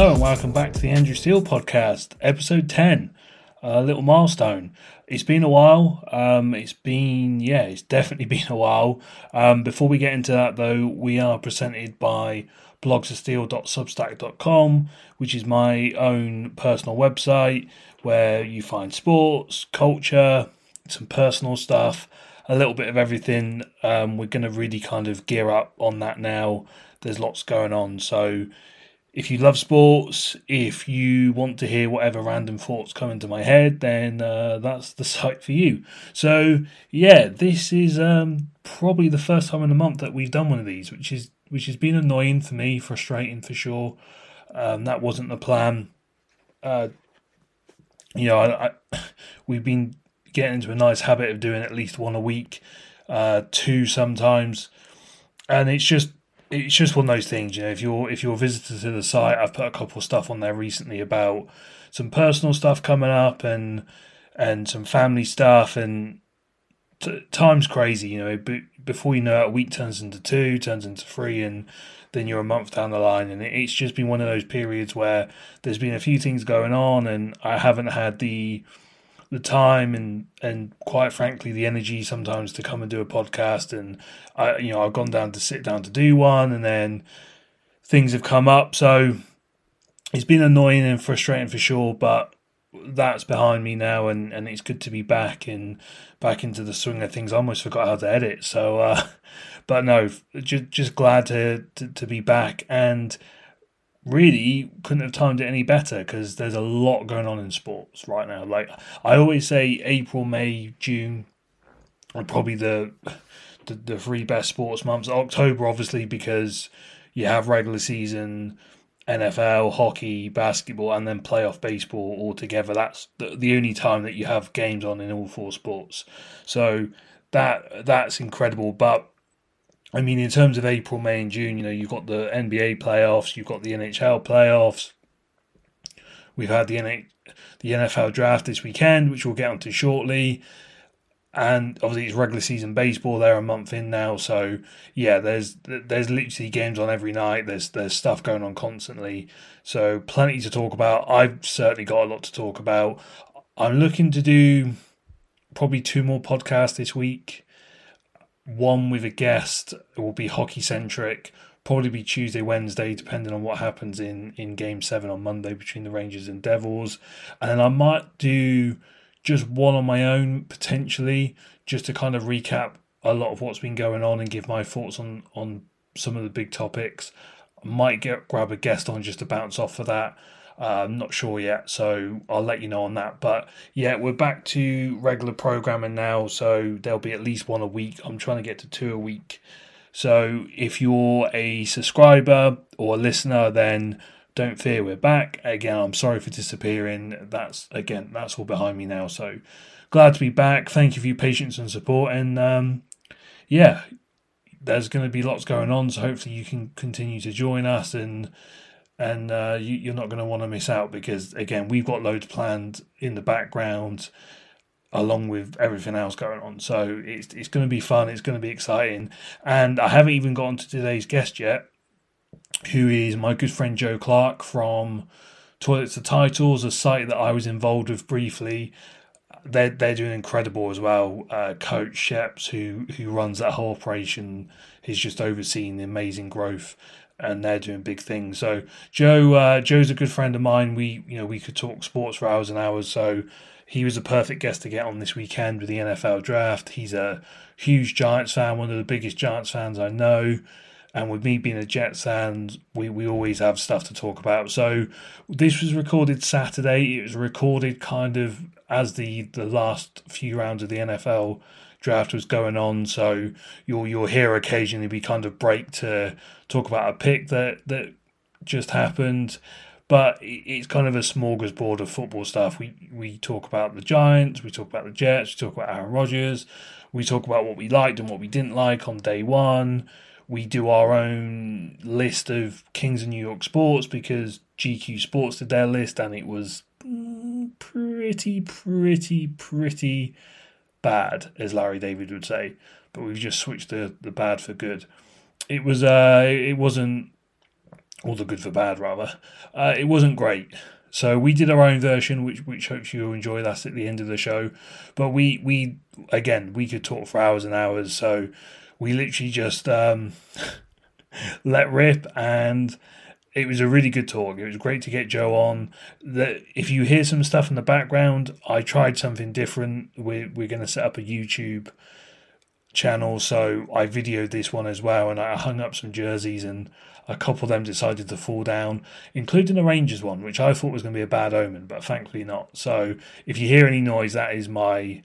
Hello and welcome back to the Andrew Steele podcast, episode 10, a little milestone. It's been a while. Um, it's been, yeah, it's definitely been a while. Um, before we get into that, though, we are presented by blogsofsteel.substack.com, which is my own personal website where you find sports, culture, some personal stuff, a little bit of everything. Um, we're going to really kind of gear up on that now. There's lots going on. So if you love sports, if you want to hear whatever random thoughts come into my head, then uh, that's the site for you. So yeah, this is um, probably the first time in a month that we've done one of these, which is which has been annoying for me, frustrating for sure. Um, that wasn't the plan. Uh, you know, I, I, we've been getting into a nice habit of doing at least one a week, uh, two sometimes, and it's just it's just one of those things. You know, if you're if you're a visitor to the site, I've put a couple of stuff on there recently about some personal stuff coming up and and some family stuff and t- time's crazy. You know, but before you know it, a week turns into two, turns into three, and then you're a month down the line. And it's just been one of those periods where there's been a few things going on, and I haven't had the the time and and quite frankly the energy sometimes to come and do a podcast. And I you know I've gone down to sit down to do one and then things have come up. So it's been annoying and frustrating for sure but that's behind me now and and it's good to be back and back into the swing of things. I almost forgot how to edit. So uh but no just just glad to to, to be back. And really couldn't have timed it any better because there's a lot going on in sports right now. Like I always say, April, May, June are probably the the, the three best sports months. October, obviously, because you have regular season. NFL, hockey, basketball, and then playoff baseball all together. That's the, the only time that you have games on in all four sports. So that that's incredible. But I mean, in terms of April, May, and June, you know, you've got the NBA playoffs, you've got the NHL playoffs. We've had the NH- the NFL draft this weekend, which we'll get onto shortly. And obviously, it's regular season baseball. They're a month in now, so yeah, there's there's literally games on every night. There's there's stuff going on constantly, so plenty to talk about. I've certainly got a lot to talk about. I'm looking to do probably two more podcasts this week one with a guest. It will be hockey centric. Probably be Tuesday, Wednesday, depending on what happens in in Game Seven on Monday between the Rangers and Devils, and then I might do just one on my own potentially, just to kind of recap a lot of what's been going on and give my thoughts on on some of the big topics. I might get grab a guest on just to bounce off for that. Uh, I'm not sure yet, so I'll let you know on that. But yeah, we're back to regular programming now, so there'll be at least one a week. I'm trying to get to two a week. So if you're a subscriber or a listener, then don't fear, we're back. Again, I'm sorry for disappearing. That's again, that's all behind me now. So glad to be back. Thank you for your patience and support. And um, yeah, there's going to be lots going on. So hopefully you can continue to join us and and uh, you, are not going to want to miss out because again we've got loads planned in the background along with everything else going on. So it's, it's going to be fun it's going to be exciting. And i haven't even gotten to today's guest yet who is my good friend joe clark from toilets to titles a site that i was involved with briefly. They're, they're doing incredible as well. Uh, coach sheps who who runs that whole operation he's just overseeing the amazing growth and they're doing big things. So Joe, uh, Joe's a good friend of mine. We, you know, we could talk sports for hours and hours. So he was a perfect guest to get on this weekend with the NFL draft. He's a huge Giants fan, one of the biggest Giants fans I know. And with me being a Jets fan, we, we always have stuff to talk about. So this was recorded Saturday. It was recorded kind of as the the last few rounds of the NFL draft was going on. So you'll you'll hear occasionally we kind of break to talk about a pick that that just happened. But it's kind of a smorgasbord of football stuff. We we talk about the Giants, we talk about the Jets, we talk about Aaron Rodgers, we talk about what we liked and what we didn't like on day one. We do our own list of Kings of New York sports because GQ Sports did their list and it was mm, pretty, pretty, pretty bad, as Larry David would say, but we've just switched the, the bad for good. It was uh, it wasn't all the good for bad rather. Uh, it wasn't great. So we did our own version, which which hopes you'll enjoy. That's at the end of the show. But we we again we could talk for hours and hours. So we literally just um, let rip, and it was a really good talk. It was great to get Joe on. That if you hear some stuff in the background, I tried something different. We're we're going to set up a YouTube channel, so I videoed this one as well, and I hung up some jerseys, and a couple of them decided to fall down, including the Rangers one, which I thought was going to be a bad omen, but thankfully not. So if you hear any noise, that is my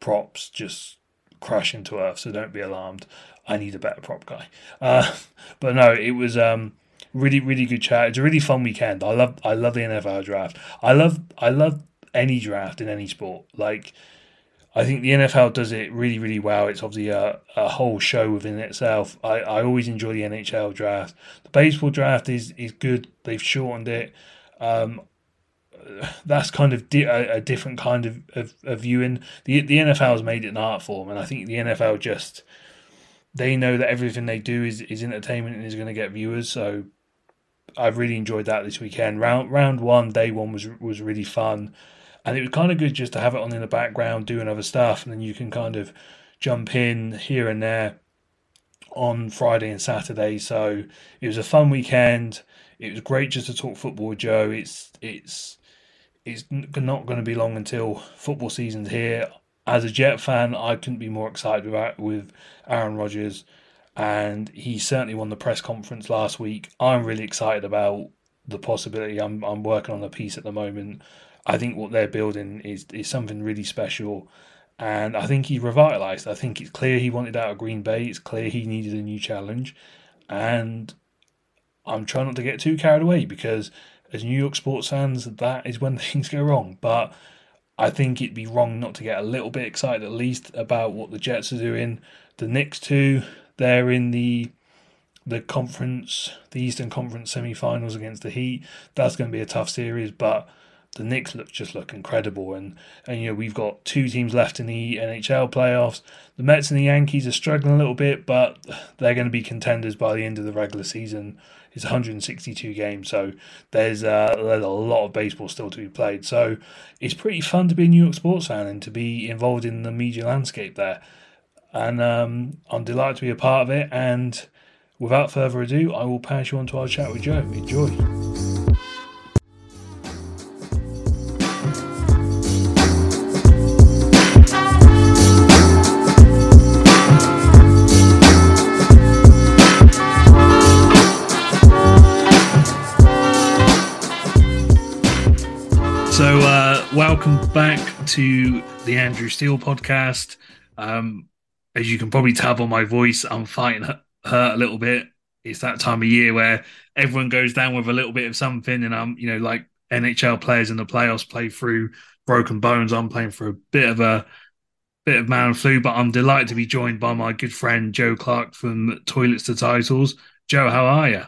props just crashing to earth. So don't be alarmed. I need a better prop guy. Uh, but no, it was um, really really good chat. It's a really fun weekend. I love I love the NFL draft. I love I love any draft in any sport. Like I think the NFL does it really, really well. It's obviously a, a whole show within itself. I, I always enjoy the NHL draft. The baseball draft is, is good. They've shortened it. Um, that's kind of di- a, a, different kind of, of, of, viewing. The the NFL has made it an art form, and I think the NFL just they know that everything they do is, is entertainment and is going to get viewers. So I've really enjoyed that this weekend. Round round one, day one was was really fun. And it was kind of good just to have it on in the background doing other stuff and then you can kind of jump in here and there on Friday and Saturday. So it was a fun weekend. It was great just to talk football with Joe. It's it's it's not going to be long until football season's here. As a Jet fan I couldn't be more excited about with Aaron Rodgers and he certainly won the press conference last week I'm really excited about the possibility I'm I'm working on a piece at the moment I think what they're building is is something really special, and I think he revitalised. I think it's clear he wanted out of Green Bay. It's clear he needed a new challenge, and I'm trying not to get too carried away because as New York sports fans, that is when things go wrong. But I think it'd be wrong not to get a little bit excited at least about what the Jets are doing. The Knicks too, they're in the the conference, the Eastern Conference semi-finals against the Heat. That's going to be a tough series, but the Knicks look just look incredible, and and you know we've got two teams left in the NHL playoffs. The Mets and the Yankees are struggling a little bit, but they're going to be contenders by the end of the regular season. It's 162 games, so there's uh, there's a lot of baseball still to be played. So it's pretty fun to be a New York sports fan and to be involved in the media landscape there. And um, I'm delighted to be a part of it. And without further ado, I will pass you on to our chat with Joe. Enjoy. So, welcome back to the Andrew Steele podcast. Um, as you can probably tell by my voice, I'm fighting hurt a little bit. It's that time of year where everyone goes down with a little bit of something, and I'm, you know, like NHL players in the playoffs play through broken bones. I'm playing for a bit of a bit of man flu, but I'm delighted to be joined by my good friend Joe Clark from Toilets to Titles. Joe, how are you?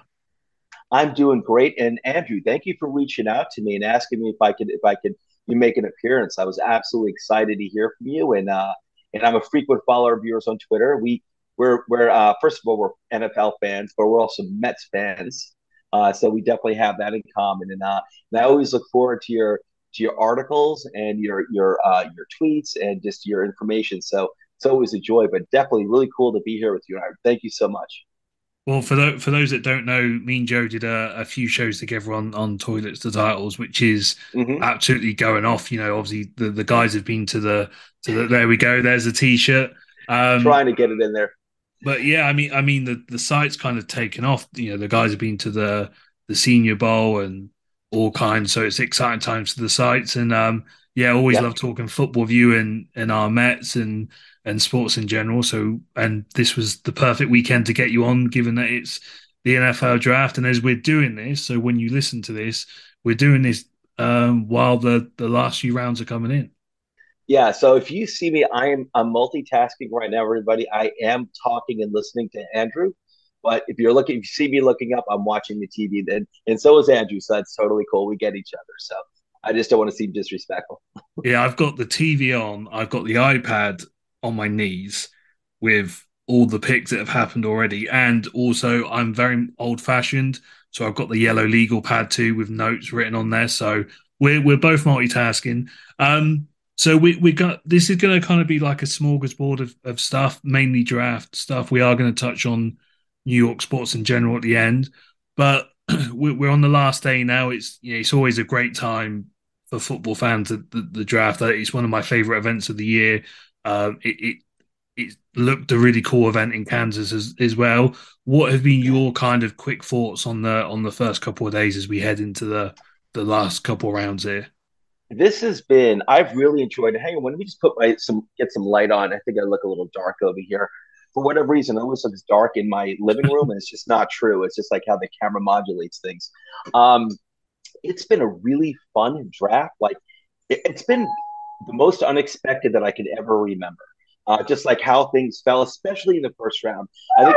I'm doing great, and Andrew, thank you for reaching out to me and asking me if I could if I could you make an appearance. I was absolutely excited to hear from you, and uh, and I'm a frequent follower of yours on Twitter. We we're we're uh, first of all we're NFL fans, but we're also Mets fans. Uh, so we definitely have that in common, and, uh, and I always look forward to your to your articles and your your uh, your tweets and just your information. So it's always a joy, but definitely really cool to be here with you. And thank you so much. Well, for those, for those that don't know, me and Joe did a, a few shows together on, on Toilets to Titles, which is mm-hmm. absolutely going off. You know, obviously the, the guys have been to the the. There we go. There's a t-shirt. Um, Trying to get it in there. But yeah, I mean, I mean the the site's kind of taken off. You know, the guys have been to the the Senior Bowl and all kinds. So it's exciting times for the sites. And um, yeah, I always yeah. love talking football with you and and our Mets and and sports in general. So, and this was the perfect weekend to get you on, given that it's the NFL draft. And as we're doing this, so when you listen to this, we're doing this um, while the the last few rounds are coming in. Yeah. So if you see me, I am I'm multitasking right now, everybody. I am talking and listening to Andrew. But if you're looking, if you see me looking up, I'm watching the TV. Then, and so is Andrew. So that's totally cool. We get each other. So I just don't want to seem disrespectful. yeah, I've got the TV on. I've got the iPad on my knees with all the picks that have happened already. And also, I'm very old fashioned, so I've got the yellow legal pad too with notes written on there. So we're we're both multitasking. Um, so we we got this is going to kind of be like a smorgasbord of, of stuff, mainly draft stuff. We are going to touch on New York sports in general at the end, but we're on the last day now. It's you know, it's always a great time for football fans. The, the, the draft. It's one of my favorite events of the year. Uh, it, it it looked a really cool event in Kansas as, as well. What have been your kind of quick thoughts on the on the first couple of days as we head into the the last couple rounds here? This has been I've really enjoyed it. Hang on, let me just put my some get some light on. I think I look a little dark over here. For whatever reason, it always looks dark in my living room, and it's just not true. It's just like how the camera modulates things. Um, it's been a really fun draft. Like it, it's been the most unexpected that I could ever remember uh, just like how things fell, especially in the first round. I think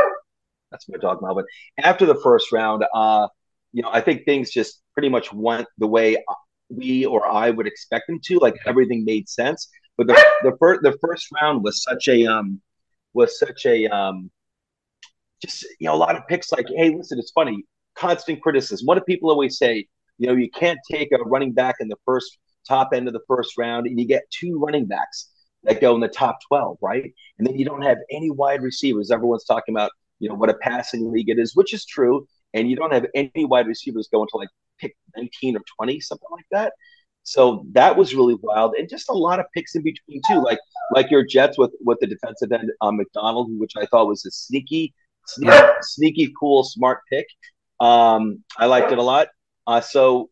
that's my dog Melvin. After the first round, uh, you know, I think things just pretty much went the way we or I would expect them to. Like everything made sense. But the the first the first round was such a um was such a um just you know a lot of picks like hey listen it's funny constant criticism. What do people always say? You know you can't take a running back in the first top end of the first round and you get two running backs that go in the top 12, right? And then you don't have any wide receivers. Everyone's talking about, you know, what a passing league it is, which is true. And you don't have any wide receivers going to like pick 19 or 20, something like that. So that was really wild, and just a lot of picks in between too, like like your Jets with with the defensive end um, McDonald, which I thought was a sneaky, sneaky, sneaky cool, smart pick. Um, I liked it a lot. Uh, so,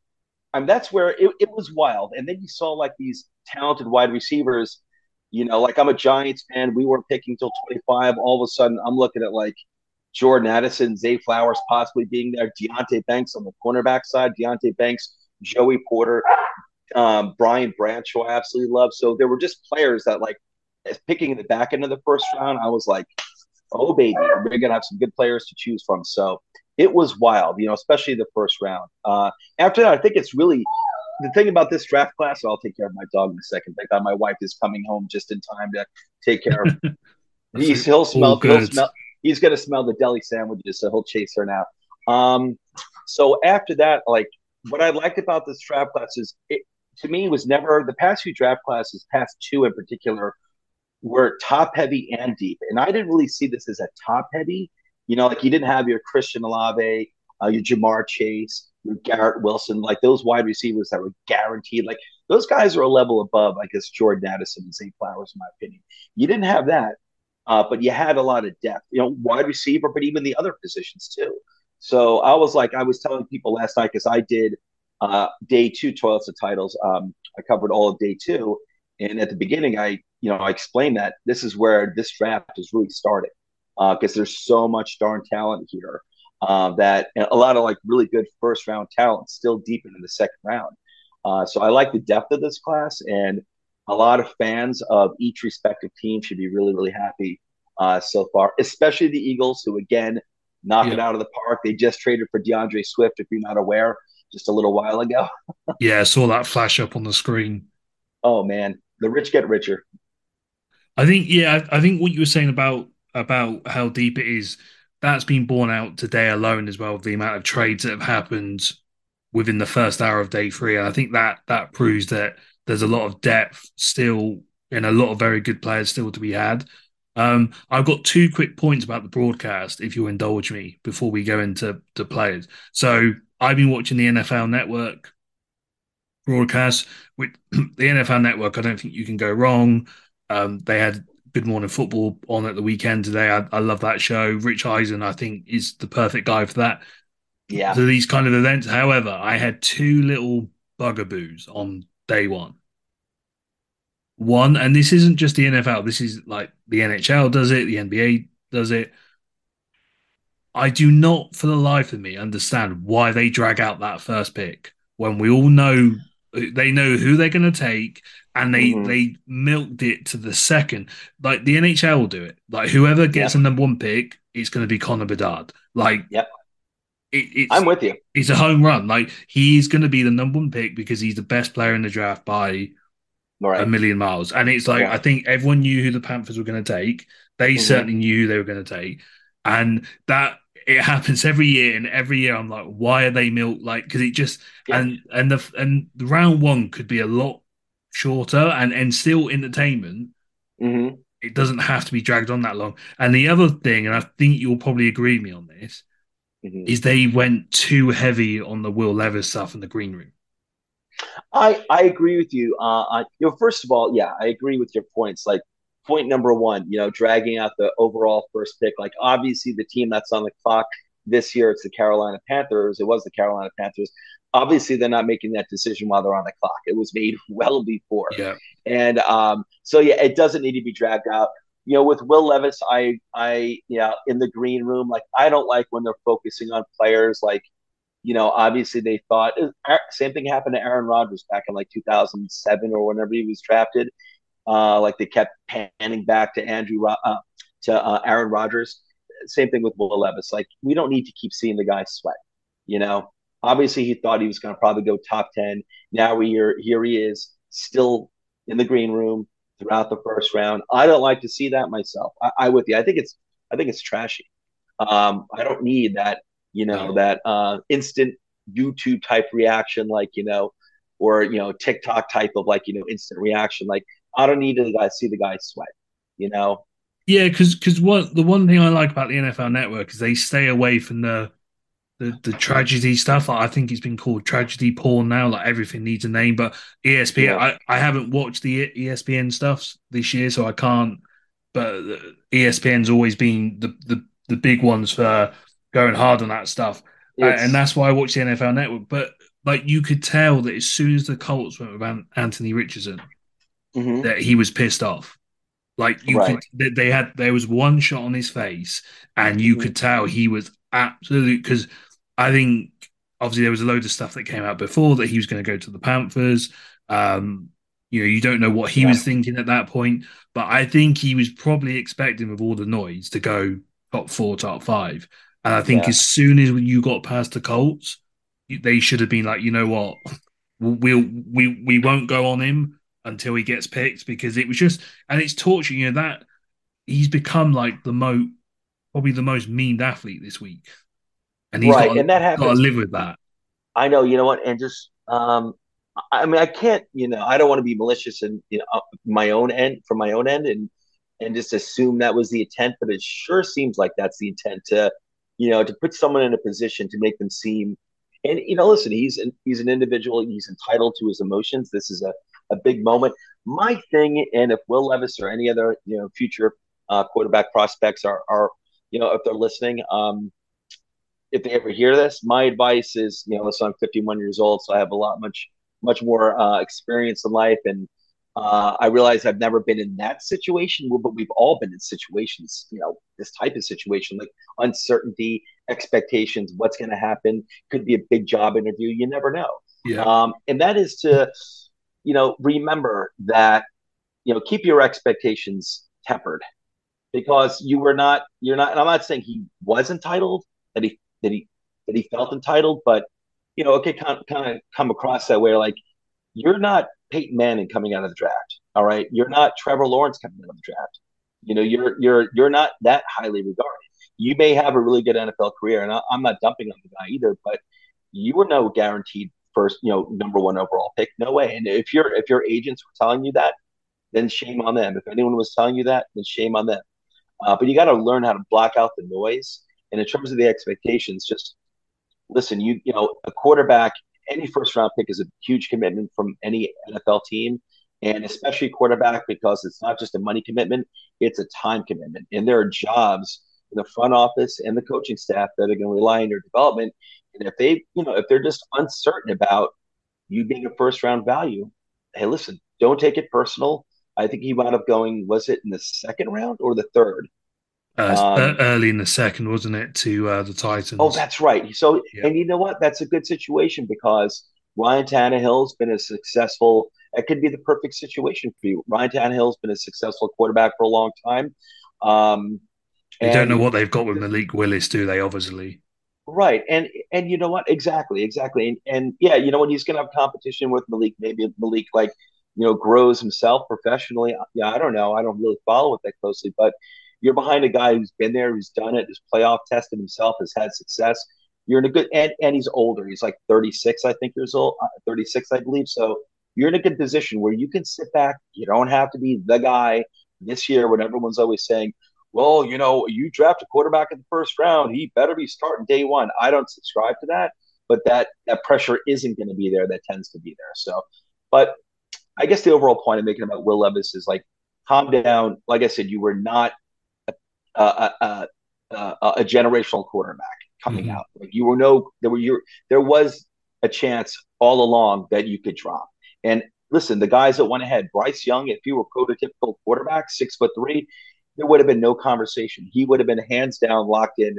mean, that's where it, it was wild. And then you saw like these talented wide receivers you know, like I'm a Giants fan. We weren't picking till 25. All of a sudden, I'm looking at like Jordan Addison, Zay Flowers possibly being there, Deonte Banks on the cornerback side, Deonte Banks, Joey Porter, um, Brian Branch, who I absolutely love. So there were just players that like picking in the back end of the first round. I was like, oh baby, we're gonna have some good players to choose from. So it was wild, you know, especially the first round. Uh, after that, I think it's really the thing about this draft class, I'll take care of my dog in a second. Thank God my wife is coming home just in time to take care of. he's he'll smell, he'll smell. He's gonna smell the deli sandwiches, so he'll chase her now. Um, so after that, like what I liked about this draft class is it to me was never the past few draft classes, past two in particular, were top heavy and deep, and I didn't really see this as a top heavy. You know, like you didn't have your Christian Olave, uh, your Ja'Marr Chase, your Garrett Wilson, like those wide receivers that were guaranteed. Like those guys are a level above, I guess, Jordan Addison and Zay Flowers, in my opinion. You didn't have that, uh, but you had a lot of depth, you know, wide receiver, but even the other positions too. So I was like, I was telling people last night because I did uh, day two Toilets to Titles. Um, I covered all of day two, and at the beginning, I you know I explained that this is where this draft is really starting because uh, there's so much darn talent here uh, that a lot of like really good first round talent still deep into the second round. Uh, so I like the depth of this class, and a lot of fans of each respective team should be really, really happy uh, so far, especially the Eagles, who again knock yeah. it out of the park. They just traded for D'Andre Swift, if you're not aware, just a little while ago. yeah, I saw that flash up on the screen. Oh man, the rich get richer. I think, yeah, I think what you were saying about about how deep it is that's been borne out today alone as well. The amount of trades that have happened within the first hour of day three, and I think that that proves that there's a lot of depth still and a lot of very good players still to be had. Um, I've got two quick points about the broadcast, if you indulge me, before we go into the players. So I've been watching the NFL Network broadcast with the NFL Network. I don't think you can go wrong. Um, they had Good Morning Football on at the weekend today. I, I love that show. Rich Eisen, I think, is the perfect guy for that. Yeah. For these kind of events. However, I had two little bugaboos on day one. One, and this isn't just the NFL, this is like the NHL does it, the NBA does it. I do not, for the life of me, understand why they drag out that first pick when we all know they know who they're going to take and they mm-hmm. they milked it to the second. Like the NHL will do it. Like whoever gets yep. a number one pick, it's going to be Connor Bedard. Like, yep. It, I'm with you. It's a home run. Like he's going to be the number one pick because he's the best player in the draft by right. a million miles. And it's like yeah. I think everyone knew who the Panthers were going to take. They mm-hmm. certainly knew they were going to take, and that it happens every year. And every year, I'm like, why are they milk? Like, because it just yeah. and and the and the round one could be a lot shorter and and still entertainment. Mm-hmm. It doesn't have to be dragged on that long. And the other thing, and I think you'll probably agree with me on this, mm-hmm. is they went too heavy on the Will Levis stuff in the green room. I I agree with you. Uh, I, you know, first of all, yeah, I agree with your points. Like point number one, you know, dragging out the overall first pick. Like obviously, the team that's on the clock this year, it's the Carolina Panthers. It was the Carolina Panthers. Obviously, they're not making that decision while they're on the clock. It was made well before. Yeah. And um, so yeah, it doesn't need to be dragged out. You know, with Will Levis, I I yeah, in the green room, like I don't like when they're focusing on players like you know, obviously they thought same thing happened to Aaron Rodgers back in like 2007 or whenever he was drafted. Uh, like they kept panning back to Andrew uh, to uh, Aaron Rodgers. Same thing with Will Levis. Like we don't need to keep seeing the guy sweat. You know, obviously he thought he was going to probably go top ten. Now we here here he is still in the green room throughout the first round. I don't like to see that myself. I, I with you. I think it's I think it's trashy. Um, I don't need that you know, that uh, instant YouTube type reaction, like, you know, or, you know, TikTok type of like, you know, instant reaction. Like, I don't need to guy, see the guy sweat, you know? Yeah, because because what the one thing I like about the NFL Network is they stay away from the the, the tragedy stuff. I think it's been called tragedy porn now. Like everything needs a name. But ESPN, yeah. I, I haven't watched the ESPN stuff this year, so I can't. But ESPN's always been the the, the big ones for going hard on that stuff. Uh, and that's why I watch the NFL Network. But like you could tell that as soon as the Colts went with Anthony Richardson, mm-hmm. that he was pissed off. Like you right. could, they had there was one shot on his face, and you mm-hmm. could tell he was absolutely because I think obviously there was a load of stuff that came out before that he was going to go to the Panthers. Um, you know, you don't know what he yeah. was thinking at that point, but I think he was probably expecting with all the noise to go top four, top five. And I think yeah. as soon as you got past the Colts, they should have been like, you know what, we'll we we won't go on him until he gets picked because it was just and it's torture. You know that he's become like the mo probably the most mean athlete this week, and he's right, got, and that happens. Got to live with that. I know. You know what? And just um, I mean, I can't. You know, I don't want to be malicious and you know my own end from my own end and and just assume that was the intent, but it sure seems like that's the intent to you know, to put someone in a position to make them seem, and you know, listen, he's an, he's an individual, he's entitled to his emotions. This is a, a big moment. My thing, and if Will Levis or any other you know future uh, quarterback prospects are are you know if they're listening, um, if they ever hear this, my advice is you know, listen, I'm 51 years old, so I have a lot much much more uh, experience in life and uh, I realize I've never been in that situation, but we've all been in situations, you know, this type of situation, like uncertainty, expectations, what's going to happen, could be a big job interview. You never know. Yeah. Um, and that is to, you know, remember that, you know, keep your expectations tempered because you were not, you're not, and I'm not saying he was entitled, that he, that he, that he felt entitled, but, you know, could kind of, kind of come across that way, like, you're not Peyton Manning coming out of the draft. All right, you're not Trevor Lawrence coming out of the draft. You know, you're you're you're not that highly regarded. You may have a really good NFL career, and I, am not dumping on the guy either, but you were no guaranteed first, you know, number one overall pick. No way. And if your if your agents were telling you that, then shame on them. If anyone was telling you that, then shame on them. Uh, but you got to learn how to block out the noise. And in terms of the expectations, just listen. You you know, a quarterback any first round pick is a huge commitment from any NFL team, and especially quarterback because it's not just a money commitment; it's a time commitment. And there are jobs in the front office and the coaching staff that are going to rely on your development. And if they, you know, if they're just uncertain about you being a first round value, hey, listen, don't take it personal. I think he wound up going. Was it in the second round or the third? Uh, um, early in the second, wasn't it, to uh, the Titans? Oh, that's right. So, yeah. and you know what? That's a good situation because Ryan Tannehill's been a successful. It could be the perfect situation for you. Ryan Tannehill's been a successful quarterback for a long time. Um, you don't know what they've got with Malik Willis, do they? Obviously, right. And and you know what? Exactly, exactly. And, and yeah, you know what? He's going to have competition with Malik. Maybe Malik like you know grows himself professionally. Yeah, I don't know. I don't really follow it that closely, but you're behind a guy who's been there, who's done it, who's playoff tested himself, has had success. You're in a good and, and he's older. He's like 36, I think years old, uh, 36, I believe. So you're in a good position where you can sit back. You don't have to be the guy this year when everyone's always saying, well, you know, you draft a quarterback in the first round, he better be starting day one. I don't subscribe to that, but that that pressure isn't going to be there. That tends to be there. So, but I guess the overall point I'm making about Will Levis is like, calm down. Like I said, you were not a, a, a, a generational quarterback coming mm-hmm. out. Like you were no, there were you. There was a chance all along that you could drop. And listen, the guys that went ahead, Bryce Young, if you were prototypical quarterback, six foot three, there would have been no conversation. He would have been hands down locked in,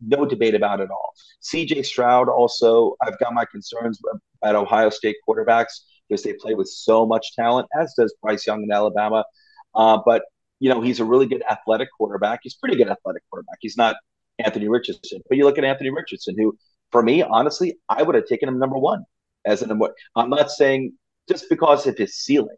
no debate about it all. CJ Stroud also, I've got my concerns about Ohio State quarterbacks because they play with so much talent, as does Bryce Young in Alabama. Uh, but you know, he's a really good athletic quarterback. He's pretty good athletic quarterback. He's not Anthony Richardson, but you look at Anthony Richardson, who, for me, honestly, I would have taken him number one as an. I'm not saying just because of his ceiling.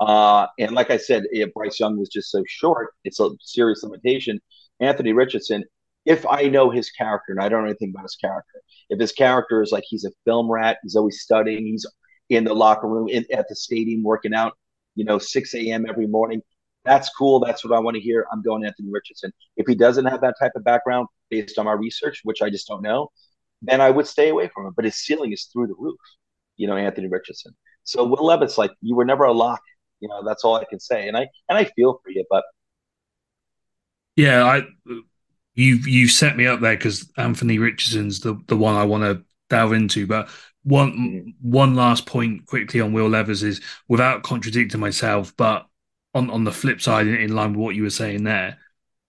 Uh, and like I said, Bryce Young was just so short, it's a serious limitation. Anthony Richardson, if I know his character and I don't know anything about his character, if his character is like he's a film rat, he's always studying, he's in the locker room, in, at the stadium, working out, you know, 6 a.m. every morning. That's cool. That's what I want to hear. I'm going Anthony Richardson. If he doesn't have that type of background, based on my research, which I just don't know, then I would stay away from him. But his ceiling is through the roof, you know, Anthony Richardson. So Will Levis, like you were never a lock you know, that's all I can say. And I and I feel for you, but yeah, I you you set me up there because Anthony Richardson's the the one I want to delve into. But one mm-hmm. one last point quickly on Will Levis is without contradicting myself, but on on the flip side, in, in line with what you were saying there,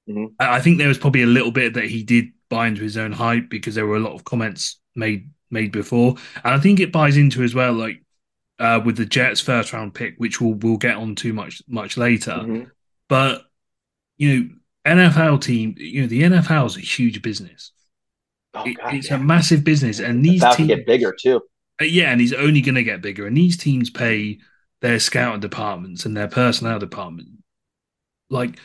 mm-hmm. I, I think there was probably a little bit that he did buy into his own hype because there were a lot of comments made made before, and I think it buys into as well, like uh, with the Jets' first round pick, which we'll we'll get on to much much later. Mm-hmm. But you know, NFL team, you know, the NFL is a huge business. Oh, it, God, it's yeah. a massive business, and these teams get bigger too. Uh, yeah, and he's only going to get bigger. And these teams pay their scouting departments and their personnel department like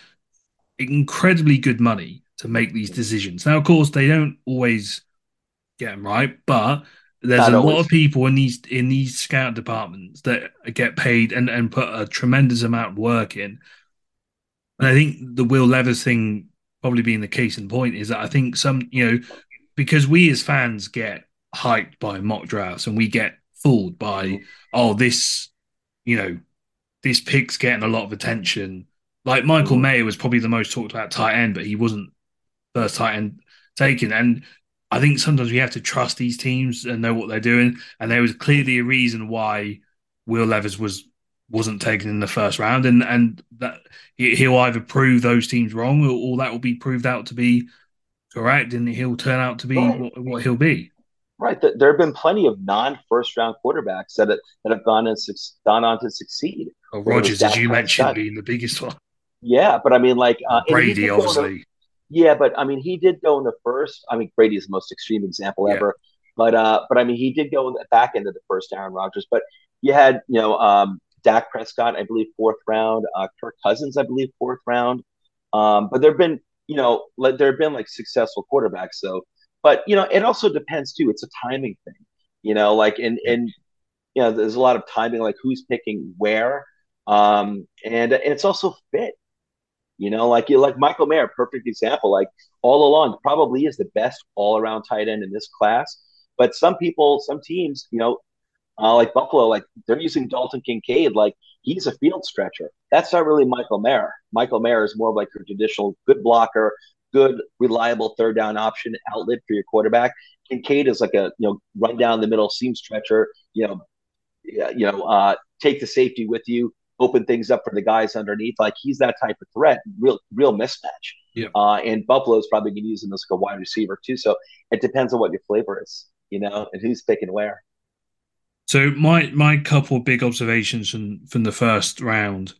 incredibly good money to make these decisions. Now, of course, they don't always get them right, but there's a always. lot of people in these in these scout departments that get paid and, and put a tremendous amount of work in. And I think the Will Levis thing probably being the case in point is that I think some, you know, because we as fans get hyped by mock drafts and we get fooled by, mm. oh, this, you know, this pick's getting a lot of attention. Like Michael mm-hmm. Mayer was probably the most talked about tight end, but he wasn't first tight end taken. And I think sometimes we have to trust these teams and know what they're doing. And there was clearly a reason why Will Levis was wasn't taken in the first round, and and that he'll either prove those teams wrong, or, or that will be proved out to be correct, and he'll turn out to be what, what, he'll be. Right. There have been plenty of non-first round quarterbacks that have, that have gone and gone on to succeed. Oh, Rodgers, as you mentioned, being the biggest one. Yeah, but I mean, like uh, Brady, obviously. Yeah, but I mean, he did go in the first. I mean, Brady is the most extreme example yeah. ever. But uh, but I mean, he did go in the back end of the first Aaron Rodgers. But you had you know um, Dak Prescott, I believe fourth round. Uh, Kirk Cousins, I believe fourth round. Um, but there've been you know like there have been like successful quarterbacks. So, but you know, it also depends too. It's a timing thing. You know, like and and you know, there's a lot of timing, like who's picking where. Um, and, and it's also fit. You know, like you like Michael Mayer, perfect example. Like all along, probably is the best all around tight end in this class. But some people, some teams, you know, uh, like Buffalo, like they're using Dalton Kincaid, like he's a field stretcher. That's not really Michael Mayer. Michael Mayer is more of like a traditional good blocker, good reliable third down option outlet for your quarterback. Kincaid is like a you know run down the middle seam stretcher. You know, you know, uh, take the safety with you, open things up for the guys underneath. Like he's that type of threat, real real mismatch. Yeah. Uh, and Buffalo's probably going to use him as like a wide receiver too. So it depends on what your flavor is, you know, and who's picking where. So my my couple big observations from from the first round,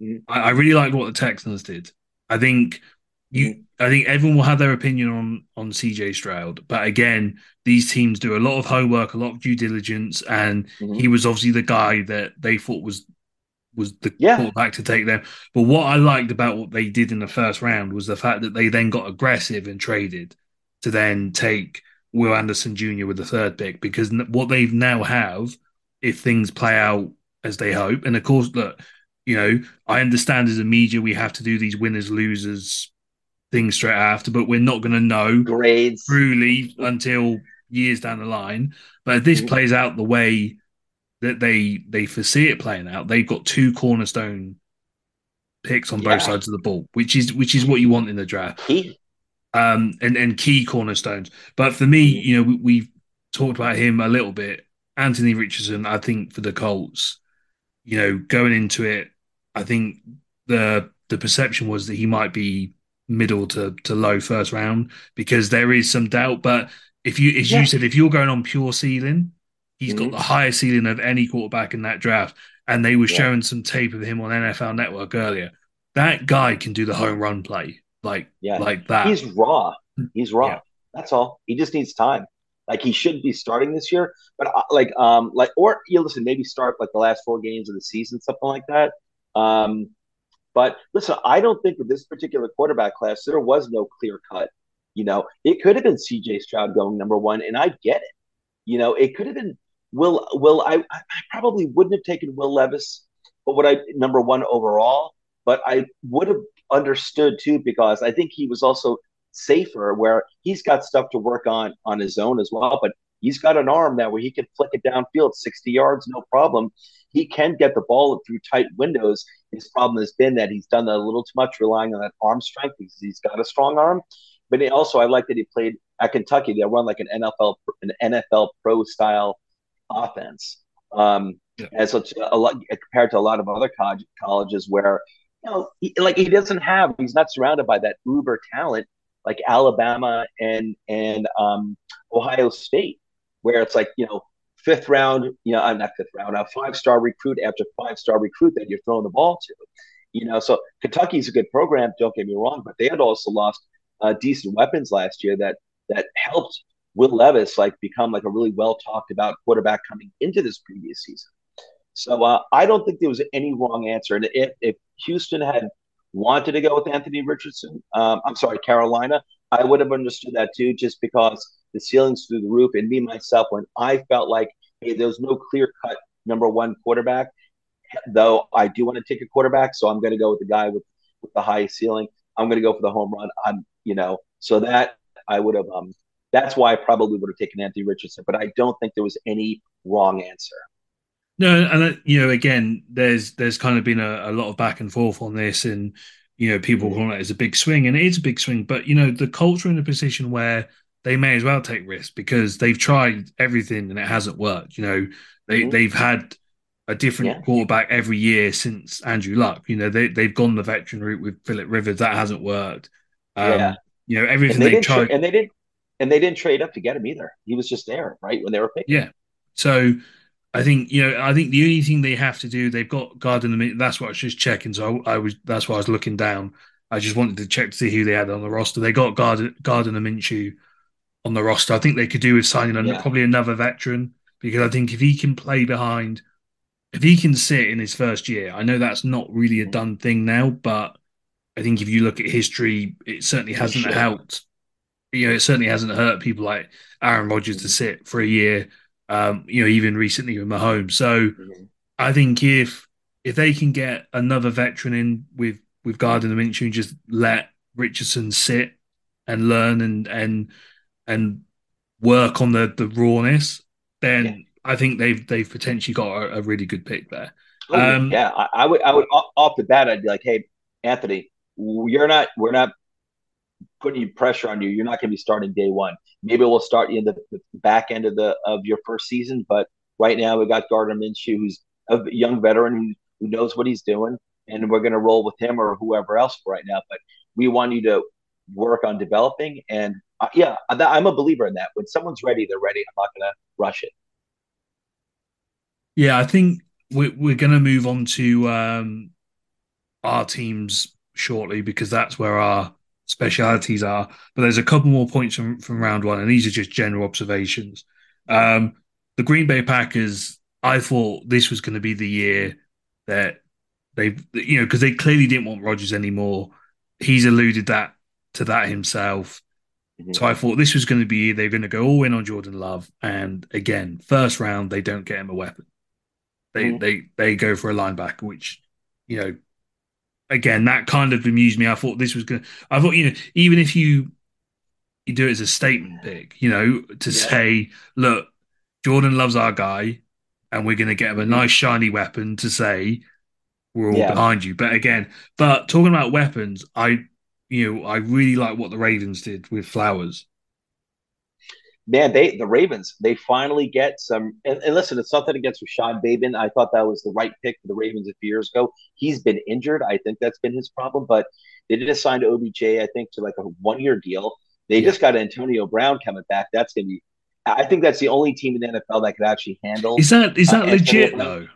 mm-hmm. I, I, really liked what the Texans did. I think you. I think everyone will have their opinion on on CJ Stroud, but again, these teams do a lot of homework, a lot of due diligence, and mm-hmm. he was obviously the guy that they thought was was the Yeah. quarterback to take them. But what I liked about what they did in the first round was the fact that they then got aggressive and traded to then take Will Anderson Jr. with the third pick because what they now have, if things play out as they hope, and of course, look, you know, I understand as a media we have to do these winners losers things straight after, but we're not going to know Grades. truly until years down the line. But if this Mhm. plays out the way that they they foresee it playing out, they've got two cornerstone picks on Yeah. both sides of the ball, which is which is what you want in the draft Key. um, and and key cornerstones. But for me, Mhm. you know, we, we've talked about him a little bit. Anthony Richardson, I think for the Colts, you know, going into it, I think the the perception was that he might be middle to to low first round because there is some doubt. But if you, as Yeah. you said, if you're going on pure ceiling, he's Mhm. got the highest ceiling of any quarterback in that draft. And they were Yeah. showing some tape of him on NFL Network earlier. That guy can do the home run play like Yeah. like that. He's raw. He's raw. Yeah. That's all. He just needs time. Like he should be starting this year, but uh, like um like or you listen maybe start like the last four games of the season something like that. Um, but listen, I don't think with this particular quarterback class there was no clear cut. You know, it could have been C.J. Stroud going number one, and I get it. You know, it could have been Will. Will I? I probably wouldn't have taken Will Levis, but would I number one overall? But I would have understood too because I think he was also safer where he's got stuff to work on on his own as well. But he's got an arm that where he can flick it downfield 60 yards, no problem. He can get the ball through tight windows. His problem has been that he's done that a little too much, relying on that arm strength because he's got a strong arm. But also, I like that he played at Kentucky. They run like an NFL, an NFL pro style offense. Um, Yeah. a lot compared to a lot of other college, colleges where you know, he, like he doesn't have, he's not surrounded by that uber talent like Alabama and and um, Ohio State, where it's like you know fifth round, you know, I'm not fifth round, a five star recruit after five star recruit that you're throwing the ball to, you know. So Kentucky's a good program, don't get me wrong, but they had also lost uh, decent weapons last year that that helped Will Levis like become like a really well talked about quarterback coming into this previous season. So uh, I don't think there was any wrong answer. And if, if Houston had wanted to go with Anthony Richardson, um, I'm sorry, Carolina, I would have understood that too, just because the ceiling's through the roof. And me myself, when I felt like hey, there was no clear cut number one quarterback, though I do want to take a quarterback, so I'm going to go with the guy with, with the highest ceiling. I'm going to go for the home run. I'm, you know, so that I would have. Um, that's why I probably would have taken Anthony Richardson, but I don't think there was any wrong answer. No, and uh, you know, again, there's there's kind of been a, a lot of back and forth on this, and you know, people Mhm. calling it as a big swing, and it is a big swing. But you know, the culture in a position where they may as well take risks because they've tried everything and it hasn't worked. You know, they Mhm. they've had a different Yeah. quarterback every year since Andrew Luck. You know, they they've gone the veteran route with Philip Rivers that hasn't worked. Um, Yeah. You know, everything they they've didn't, tra- tried. and they didn't, and they didn't trade up to get him either. He was just there, right when they were picking. Yeah. So I think you know I think the only thing they have to do they've got Gardner Min- That's what I was just checking. So I, I was that's why I was looking down. I just wanted to check to see who they had on the roster. They got Gardner Gardner Minshew on the roster. I think they could do with signing Yeah. probably another veteran because I think if he can play behind, if he can sit in his first year, I know that's not really a Mhm. done thing now, but I think if you look at history, it certainly hasn't should. helped. You know, it certainly hasn't hurt people like Aaron Rodgers to sit for a year. Um, you know, even recently with Mahomes. So Mhm. I think if if they can get another veteran in with with Gardner Minshew and just let Richardson sit and learn and and and work on the the rawness, then Yeah. I think they've they've potentially got a, a really good pick there. Oh, Um, yeah, I, I would, I would off, the bat, I'd be like, hey, Anthony, you're not, we're not putting pressure on you. You're not going to be starting day one. Maybe we'll start you in the, the back end of the of your first season, but right now we got Gardner Minshew, who's a young veteran who who knows what he's doing, and we're going to roll with him or whoever else for right now. But we want you to work on developing, and uh, yeah, I'm a believer in that. When someone's ready, they're ready. I'm not going to rush it. Yeah, I think we're we're going to move on to um, our teams shortly because that's where our specialities are. But there's a couple more points from from round one, and these are just general observations. Um, the Green Bay Packers. I thought this was going to be the year that They, you know, because they clearly didn't want Rodgers anymore. He's alluded that to that himself. Mm-hmm. So I thought this was going to be they're going to go all in on Jordan Love, and again, first round they don't get him a weapon. They mm-hmm. they they go for a linebacker, which you know, again that kind of amused me. I thought this was going. to I thought you know even if you you do it as a statement pick, you know, to yeah. say, look, Jordan loves our guy, and we're going to get him a mm-hmm. nice shiny weapon to say we're all yeah. behind you. But again, but talking about weapons, I you know I really like what the Ravens did with Flowers. Man, they the Ravens they finally get some. And, and listen, it's nothing against Rashod Bateman. I thought that was the right pick for the Ravens a few years ago. He's been injured. I think that's been his problem. But they did assign to OBJ, I think, to like a one year deal. They yeah. just got Antonio Brown coming back. That's gonna be. I think that's the only team in the NFL that could actually handle. Is that is that uh, legit though?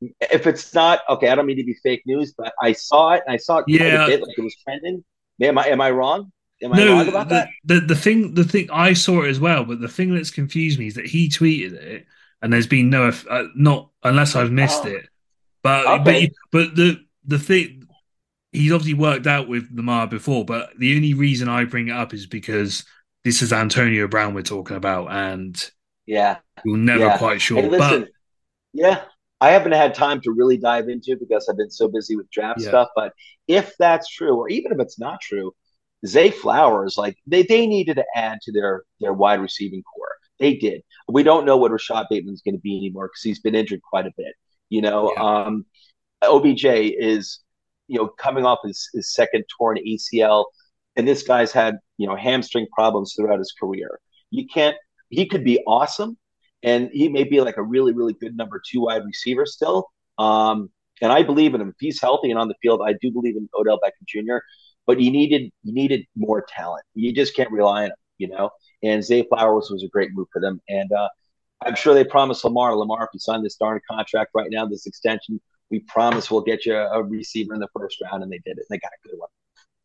If it's not okay, I don't mean to be fake news, but I saw it. I saw it yeah. Bit, like it was trending. Am I am I wrong? Am no, I wrong about the, that? The the thing the thing I saw it as well, but the thing that's confused me is that he tweeted it, and there's been no uh, not unless I've missed oh. it. But okay. but but the the thing he's obviously worked out with Lamar before, but the only reason I bring it up is because this is Antonio Brown we're talking about, and yeah, we're never yeah. quite sure. Hey, listen, but yeah, I haven't had time to really dive into because I've been so busy with draft yeah. stuff. But if that's true, or even if it's not true, Zay Flowers, like they, they needed to add to their their wide receiving corps. They did. We don't know what Rashod Bateman's going to be anymore because he's been injured quite a bit. You know, yeah. um, OBJ is you know coming off his, his second torn ACL, and this guy's had you know hamstring problems throughout his career. You can't. He could be awesome, and he may be like a really really good number two wide receiver still. Um, and I believe in him. If he's healthy and on the field, I do believe in Odell Beckham Jr. But you needed you needed more talent. You just can't rely on him, you know. And Zay Flowers was a great move for them. And uh, I'm sure they promised Lamar, Lamar, if you sign this darn contract right now, this extension, we promise we'll get you a receiver in the first round, and they did it. They got a good one.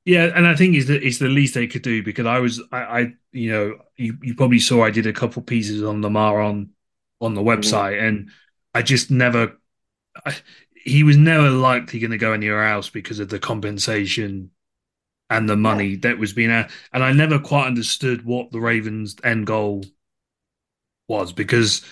Yeah, and I think it's the, it's the least they could do because I was I, I you know you, you probably saw I did a couple pieces on Lamar on on the mm-hmm. website mm-hmm. and I just never I, he was never likely going to go anywhere else because of the compensation and the money yeah. that was being out. And I never quite understood what the Ravens' end goal was because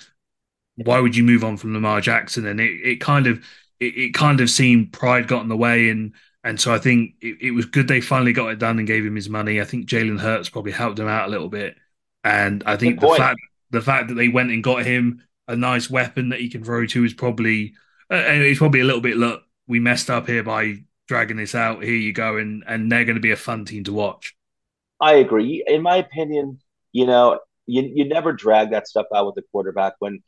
why would you move on from Lamar Jackson? And it, it kind of it, it kind of seemed pride got in the way and and so I think it, it, was good they finally got it done and gave him his money. I think Jalen Hurts probably helped him out a little bit. And I think the fact the fact that they went and got him a nice weapon that he can throw to is probably uh, it's probably a little bit look we messed up here by dragging this out. Here you go, and and they're going to be a fun team to watch. I agree. In my opinion, you know, you you never drag that stuff out with the quarterback when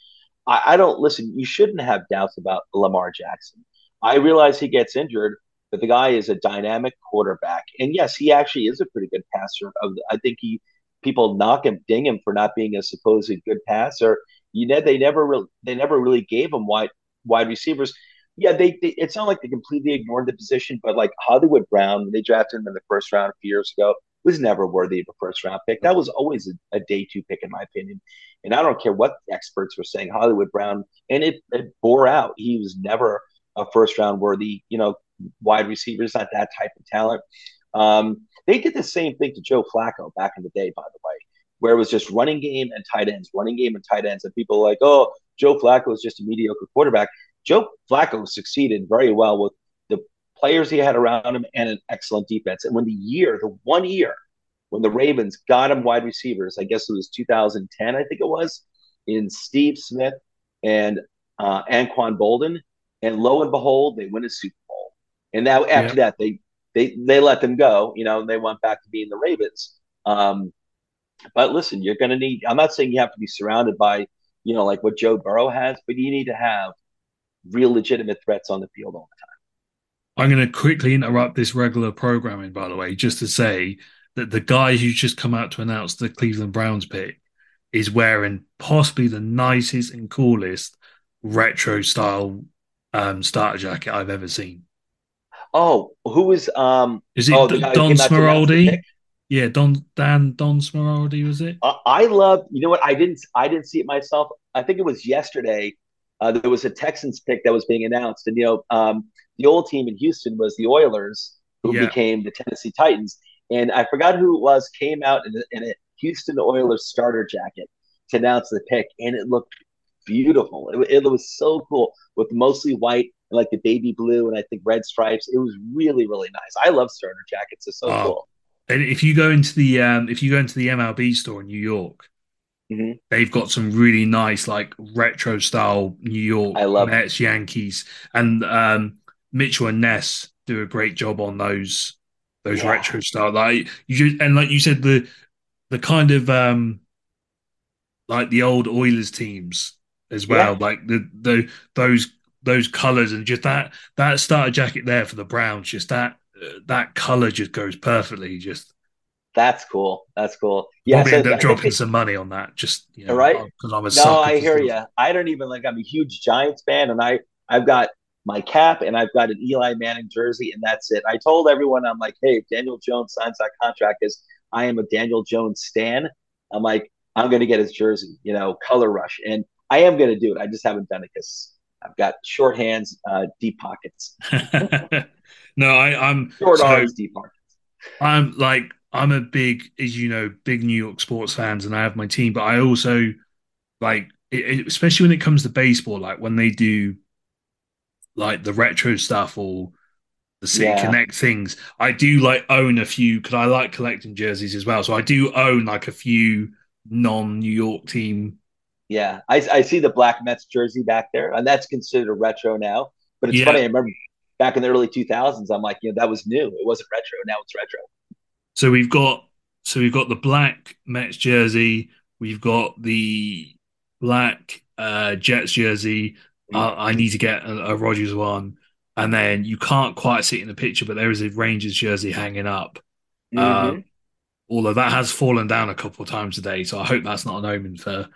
I, I don't listen. You shouldn't have doubts about Lamar Jackson. I realize he gets injured, but the guy is a dynamic quarterback, and yes, he actually is a pretty good passer. I think he people knock him, ding him for not being a supposed good passer. You know, they never really they never really gave him wide wide receivers yeah, they, they, it's not like they completely ignored the position, but like Hollywood Brown, they drafted him in the first round a few years ago, was never worthy of a first round pick. That was always a, a day two pick, in my opinion. And I don't care what experts were saying, Hollywood Brown, and it, it bore out. He was never a first round worthy, you know, wide receivers, not that type of talent. Um, they did the same thing to Joe Flacco back in the day, by the way, where it was just running game and tight ends, running game and tight ends. And people like, oh, Joe Flacco is just a mediocre quarterback. Joe Flacco succeeded very well with the players he had around him and an excellent defense. And when the year, the one year, when the Ravens got him wide receivers, I guess it was 2010, I think it was, in Steve Smith and uh, Anquan Boldin. and lo and behold, they win a Super. And now after yeah. that, they they they let them go. You know, and they went back to being the Ravens. Um, but listen, you're going to need. I'm not saying you have to be surrounded by, you know, like what Joe Burrow has, but you need to have real legitimate threats on the field all the time. I'm going to quickly interrupt this regular programming, by the way, just to say that the guy who's just come out to announce the Cleveland Browns pick is wearing possibly the nicest and coolest retro style um, starter jacket I've ever seen. Oh, who is um? Is it oh, D- Don Smaraldi? Yeah, Don Dan Don Smaraldi was it? Uh, I love. You know what? I didn't. I didn't see it myself. I think it was yesterday uh, there was a Texans pick that was being announced, and you know, um, the old team in Houston was the Oilers, who yeah. became the Tennessee Titans, and I forgot who it was. Came out in a, in a Houston Oilers starter jacket to announce the pick, and it looked beautiful. It, it was so cool with mostly white and like the baby blue and I think red stripes. It was really really nice. I love starter jackets. It's so oh. cool. And if you go into the um, if you go into the MLB store in New York, mm-hmm. they've got some really nice like retro style New York I love Mets, it. Yankees, and um, Mitchell and Ness do a great job on those those yeah. retro style. Like you just, and like you said, the the kind of um like the old Oilers teams as well, yeah. like the the those those colors and just that that starter jacket there for the Browns, just that uh, that color just goes perfectly. Just that's cool. That's cool. Yeah, probably so end up dropping some money on that. Just you know, right because I'm a no. I hear you. I don't even like. I'm a huge Giants fan, and I I've got my cap and I've got an Eli Manning jersey, and that's it. I told everyone, I'm like, hey, if Daniel Jones signs that contract, is I am a Daniel Jones stan. I'm like, I'm going to get his jersey, you know, color rush, and I am going to do it. I just haven't done it because I've got short hands, uh, deep pockets. no, I, am short so, arms, deep pockets. I'm like I'm a big, as you know, big New York sports fans, and I have my team, but I also like, it, especially when it comes to baseball, like when they do like the retro stuff or the City yeah. Connect things. I do like own a few because I like collecting jerseys as well. So I do own like a few non New York team. Yeah, I, I see the black Mets jersey back there, and that's considered a retro now. But it's yeah. funny. I remember back in the early 2000s. I'm like, you know, that was new. It wasn't retro. Now it's retro. So we've got so we've got the black Mets jersey. We've got the black uh, Jets jersey. Uh, I need to get a, a Rodgers one, and then you can't quite see it in the picture, but there is a Rangers jersey hanging up. Mm-hmm. Uh, although that has fallen down a couple of times today, so I hope that's not an omen for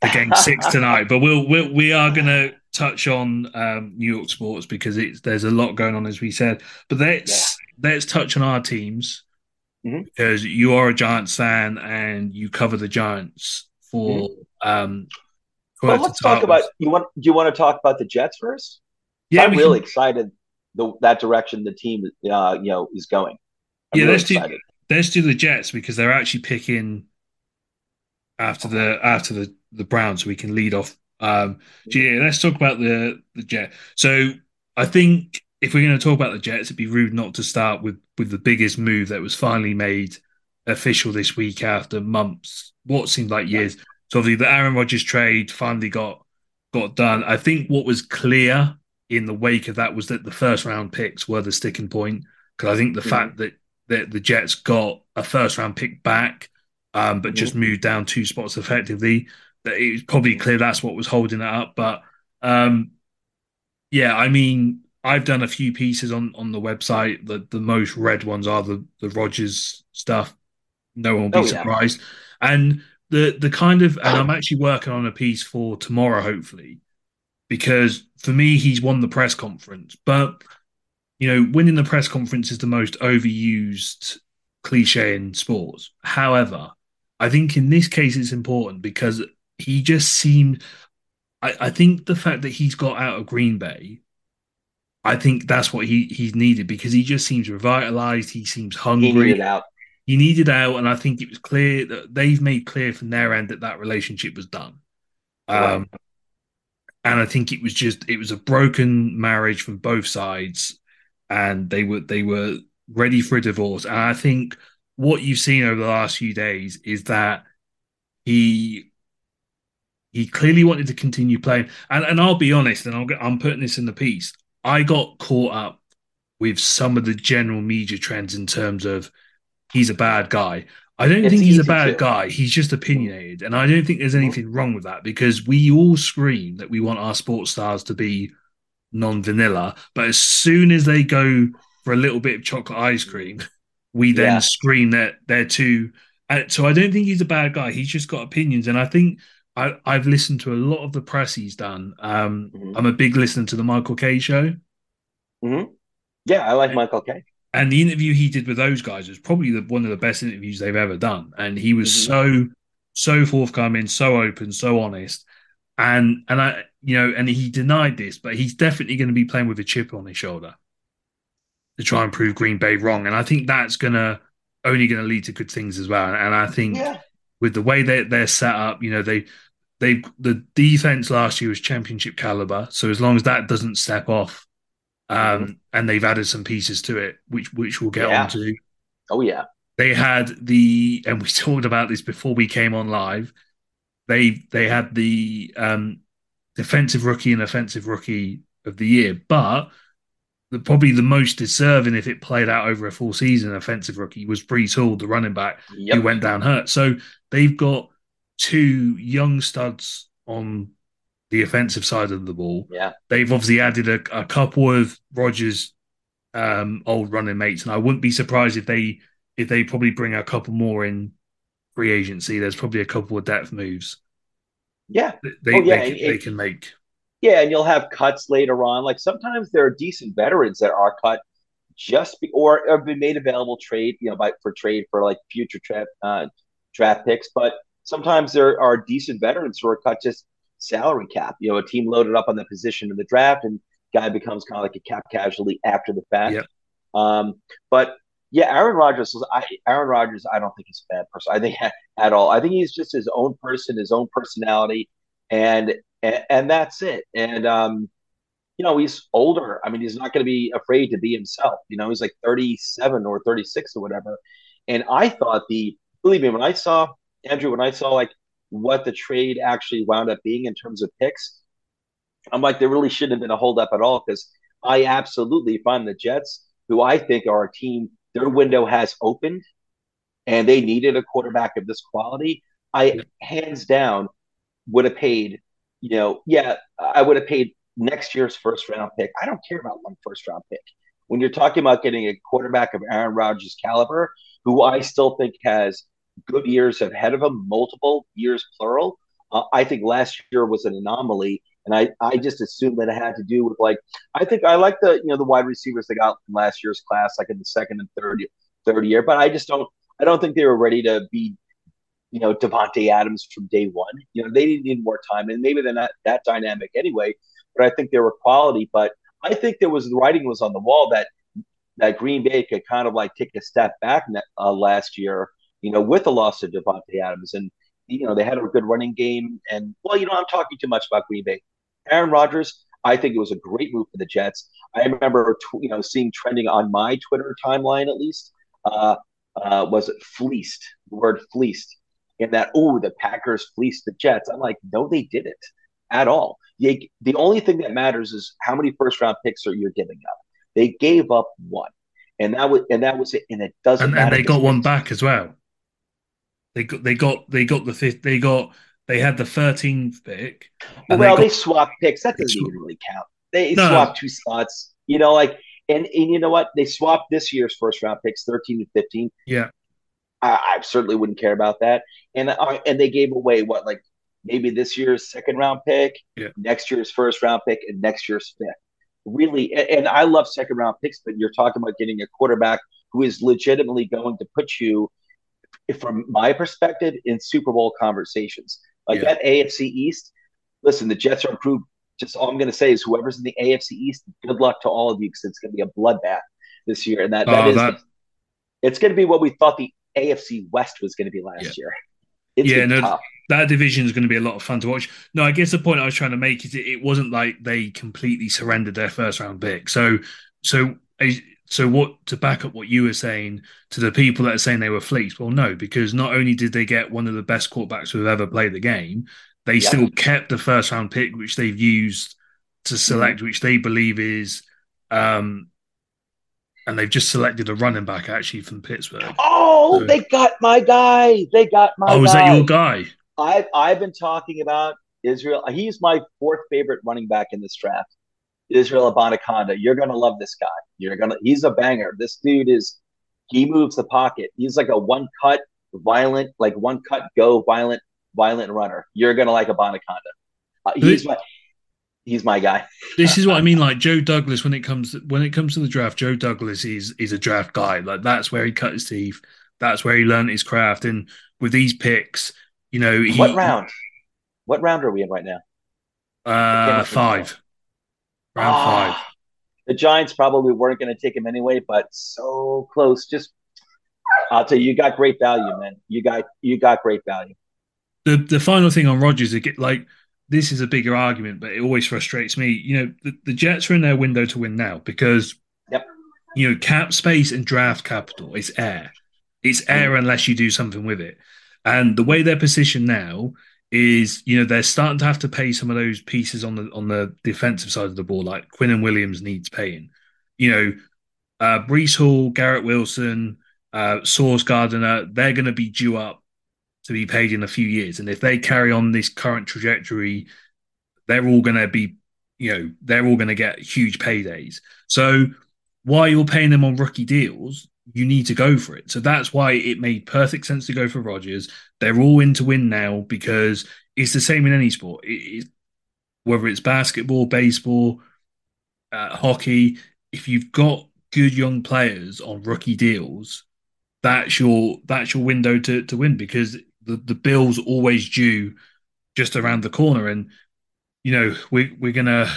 the game six tonight. But we'll, we'll we are going to touch on um, New York sports because it's there's a lot going on as we said. But let's yeah. let's touch on our teams mm-hmm. because you are a Giants fan and you cover the Giants for mm-hmm. um, well, let's talk about you want. Do you want to talk about the Jets first? Yeah, I'm really can... excited the, that direction the team, uh, you know, is going. I'm yeah, really let's excited. do let's do the Jets because they're actually picking after the after the the Browns, so we can lead off. Um, yeah, let's talk about the the Jet. So I think if we're going to talk about the Jets, it'd be rude not to start with with the biggest move that was finally made official this week after months, what seemed like years. So obviously the Aaron Rodgers trade finally got got done. I think what was clear in the wake of that was that the first round picks were the sticking point because I think the mm-hmm. fact that, that the Jets got a first round pick back, um, but mm-hmm. just moved down two spots effectively, that it was probably clear that's what was holding it up. But um, yeah, I mean, I've done a few pieces on on the website. The the most read ones are the the Rodgers stuff. No one will be oh, surprised. Yeah. And the the kind of and I'm actually working on a piece for tomorrow, hopefully, because for me he's won the press conference, but you know, winning the press conference is the most overused cliche in sports. However, I think in this case it's important because he just seemed. I, I think the fact that he's got out of Green Bay, I think that's what he he's needed because he just seems revitalized. He seems hungry. He needed out he needed out, and I think it was clear that they've made clear from their end that that relationship was done. Um, and I think it was just it was a broken marriage from both sides, and they were they were ready for a divorce. And I think what you've seen over the last few days is that he he clearly wanted to continue playing. And and I'll be honest, and I'll get, I'm putting this in the piece. I got caught up with some of the general media trends in terms of he's a bad guy. I don't it's think he's a bad to. guy. He's just opinionated. And I don't think there's mm-hmm. anything wrong with that because we all scream that we want our sports stars to be non vanilla. But as soon as they go for a little bit of chocolate ice cream, we then yeah. scream that they're too. Uh, so I don't think he's a bad guy. He's just got opinions. And I think I, have listened to a lot of the press he's done. Um, mm-hmm. I'm a big listener to the Michael Kay show. Mm-hmm. Yeah, I like Michael Kay and the interview he did with those guys was probably the, one of the best interviews they've ever done. And he was mm-hmm. so so forthcoming, so open, so honest. And and I you know, and he denied this, but he's definitely going to be playing with a chip on his shoulder to try and prove Green Bay wrong. And I think that's gonna only going to lead to good things as well. And I think Yeah. with the way they they're set up, you know, they they the defense last year was championship caliber. So as long as that doesn't step off, um, and they've added some pieces to it, which which we'll get Yeah. on to. Oh yeah. They had the and we talked about this before we came on live. They they had the um defensive rookie and offensive rookie of the year, but the, probably the most deserving if it played out over a full season offensive rookie was Breece Hall, the running back who went down hurt. So they've got two young studs on the offensive side of the ball. Yeah. They've obviously added a, a couple of Rodgers' um, old running mates, and I wouldn't be surprised if they if they probably bring a couple more in free agency. There's probably a couple of depth moves Yeah. they, Oh, yeah, they, it- they can make. Yeah, and you'll have cuts later on. Like sometimes there are decent veterans that are cut just be, or have been made available trade, you know, by for trade for like future draft uh, draft picks. But sometimes there are decent veterans who are cut just salary cap. You know, a team loaded up on the position in the draft, and guy becomes kind of like a cap casualty after the fact. Yep. Um, but yeah, Aaron Rodgers was I Aaron Rodgers. I don't think he's a bad person. I think at all. I think he's just his own person, his own personality, and and, and that's it. And um, you know, he's older. I mean, he's not going to be afraid to be himself. You know, he's like 37 or 36 or whatever. And I thought the believe me, when I saw Andrew, when I saw like what the trade actually wound up being in terms of picks, I'm like, there really shouldn't have been a holdup at all because I absolutely find the Jets, who I think are a team, their window has opened and they needed a quarterback of this quality. I hands down would have paid, you know, yeah, I would have paid next year's first round pick. I don't care about one first round pick. When you're talking about getting a quarterback of Aaron Rodgers' caliber, who I still think has good years ahead of him, multiple years plural, uh, I think last year was an anomaly. And I, I just assumed that it had to do with like I think I like the you know the wide receivers they got from last year's class, like in the second and third third year, but I just don't I don't think they were ready to be you know Davante Adams from day one. You know they didn't need more time, and maybe they're not that dynamic anyway. But I think they were quality. But I think there was the writing was on the wall that that Green Bay could kind of like take a step back uh, last year. You know, with the loss of Davante Adams, and you know they had a good running game. And well, you know, I'm talking too much about Green Bay. Aaron Rodgers, I think it was a great move for the Jets. I remember, you know, seeing trending on my Twitter timeline at least. Uh, uh, was fleeced? The word fleeced, and that oh, the Packers fleeced the Jets. I'm like, no, they didn't at all. They, the only thing that matters is how many first round picks are you giving up. They gave up one, and that was and that was it. And it doesn't And, matter. and they got one back as well. They got they got they got the fifth. They got they had the thirteenth pick. well, they they, swapped picks. That doesn't even really count. They No. swapped two slots. You know, like and and you know what? They swapped this year's first round picks, thirteen and fifteen. Yeah. I, I certainly wouldn't care about that. And uh, and they gave away what like maybe this year's second round pick, Yeah. next year's first round pick, and next year's fifth. Really, and, and I love second round picks, but you're talking about getting a quarterback who is legitimately going to put you, from my perspective, in Super Bowl conversations. Like Yeah. that AFC East. Listen, the Jets are improved. Just all I'm going to say is whoever's in the AFC East, good luck to all of you because it's going to be a bloodbath this year, and that, that Oh, is that- it's going to be what we thought the AFC West was going to be last Yeah. year. It's Yeah, no, tough. that division is going to be a lot of fun to watch. No, I guess the point I was trying to make is it, it wasn't like they completely surrendered their first round pick. So, so, so what to back up what you were saying to the people that are saying they were fleeced? Well, no, because not only did they get one of the best quarterbacks who have ever played the game, they Yeah. still kept the first round pick, which they've used to select, which they believe is, um, and they've just selected a running back actually from Pittsburgh. Oh, So- they got my guy. They got my oh, is that your guy? I've I've been talking about Israel. He's my fourth favorite running back in this draft. Israel Abanikanda. You're gonna love this guy. You're gonna. He's a banger. This dude is. He moves the pocket. He's like a one cut violent, like one cut go violent, violent runner. You're gonna like Abanikanda. Uh, he's my. He's my guy. this is what I mean. Like Joe Douglas, when it comes when it comes to the draft, Joe Douglas is is a draft guy. Like that's where he cut his teeth. That's where he learned his craft. And with these picks, you know, he, what round? What round are we in right now? Uh, five. Round ah, five. The Giants probably weren't going to take him anyway, but so close. Just, I'll tell you, you got great value, man. You got you got great value. The the final thing on Rodgers, like this is a bigger argument, but it always frustrates me. You know, the, the Jets are in their window to win now because, yep. you know, cap space and draft capital is air. It's air mm. unless you do something with it. And the way they're positioned now is, you know, they're starting to have to pay some of those pieces on the on the defensive side of the ball, like Quinnen Williams needs paying. You know, uh, Breece Hall, Garrett Wilson, uh, Sauce Gardner, they're going to be due up to be paid in a few years. And if they carry on this current trajectory, they're all going to be, you know, they're all going to get huge paydays. So while you're paying them on rookie deals, you need to go for it. So that's why it made perfect sense to go for Rodgers. They're all in to win now because it's the same in any sport. It, it, whether it's basketball, baseball, uh, hockey, if you've got good young players on rookie deals, that's your that's your window to to win because the, the Bills always due just around the corner. And, you know, we, we're going to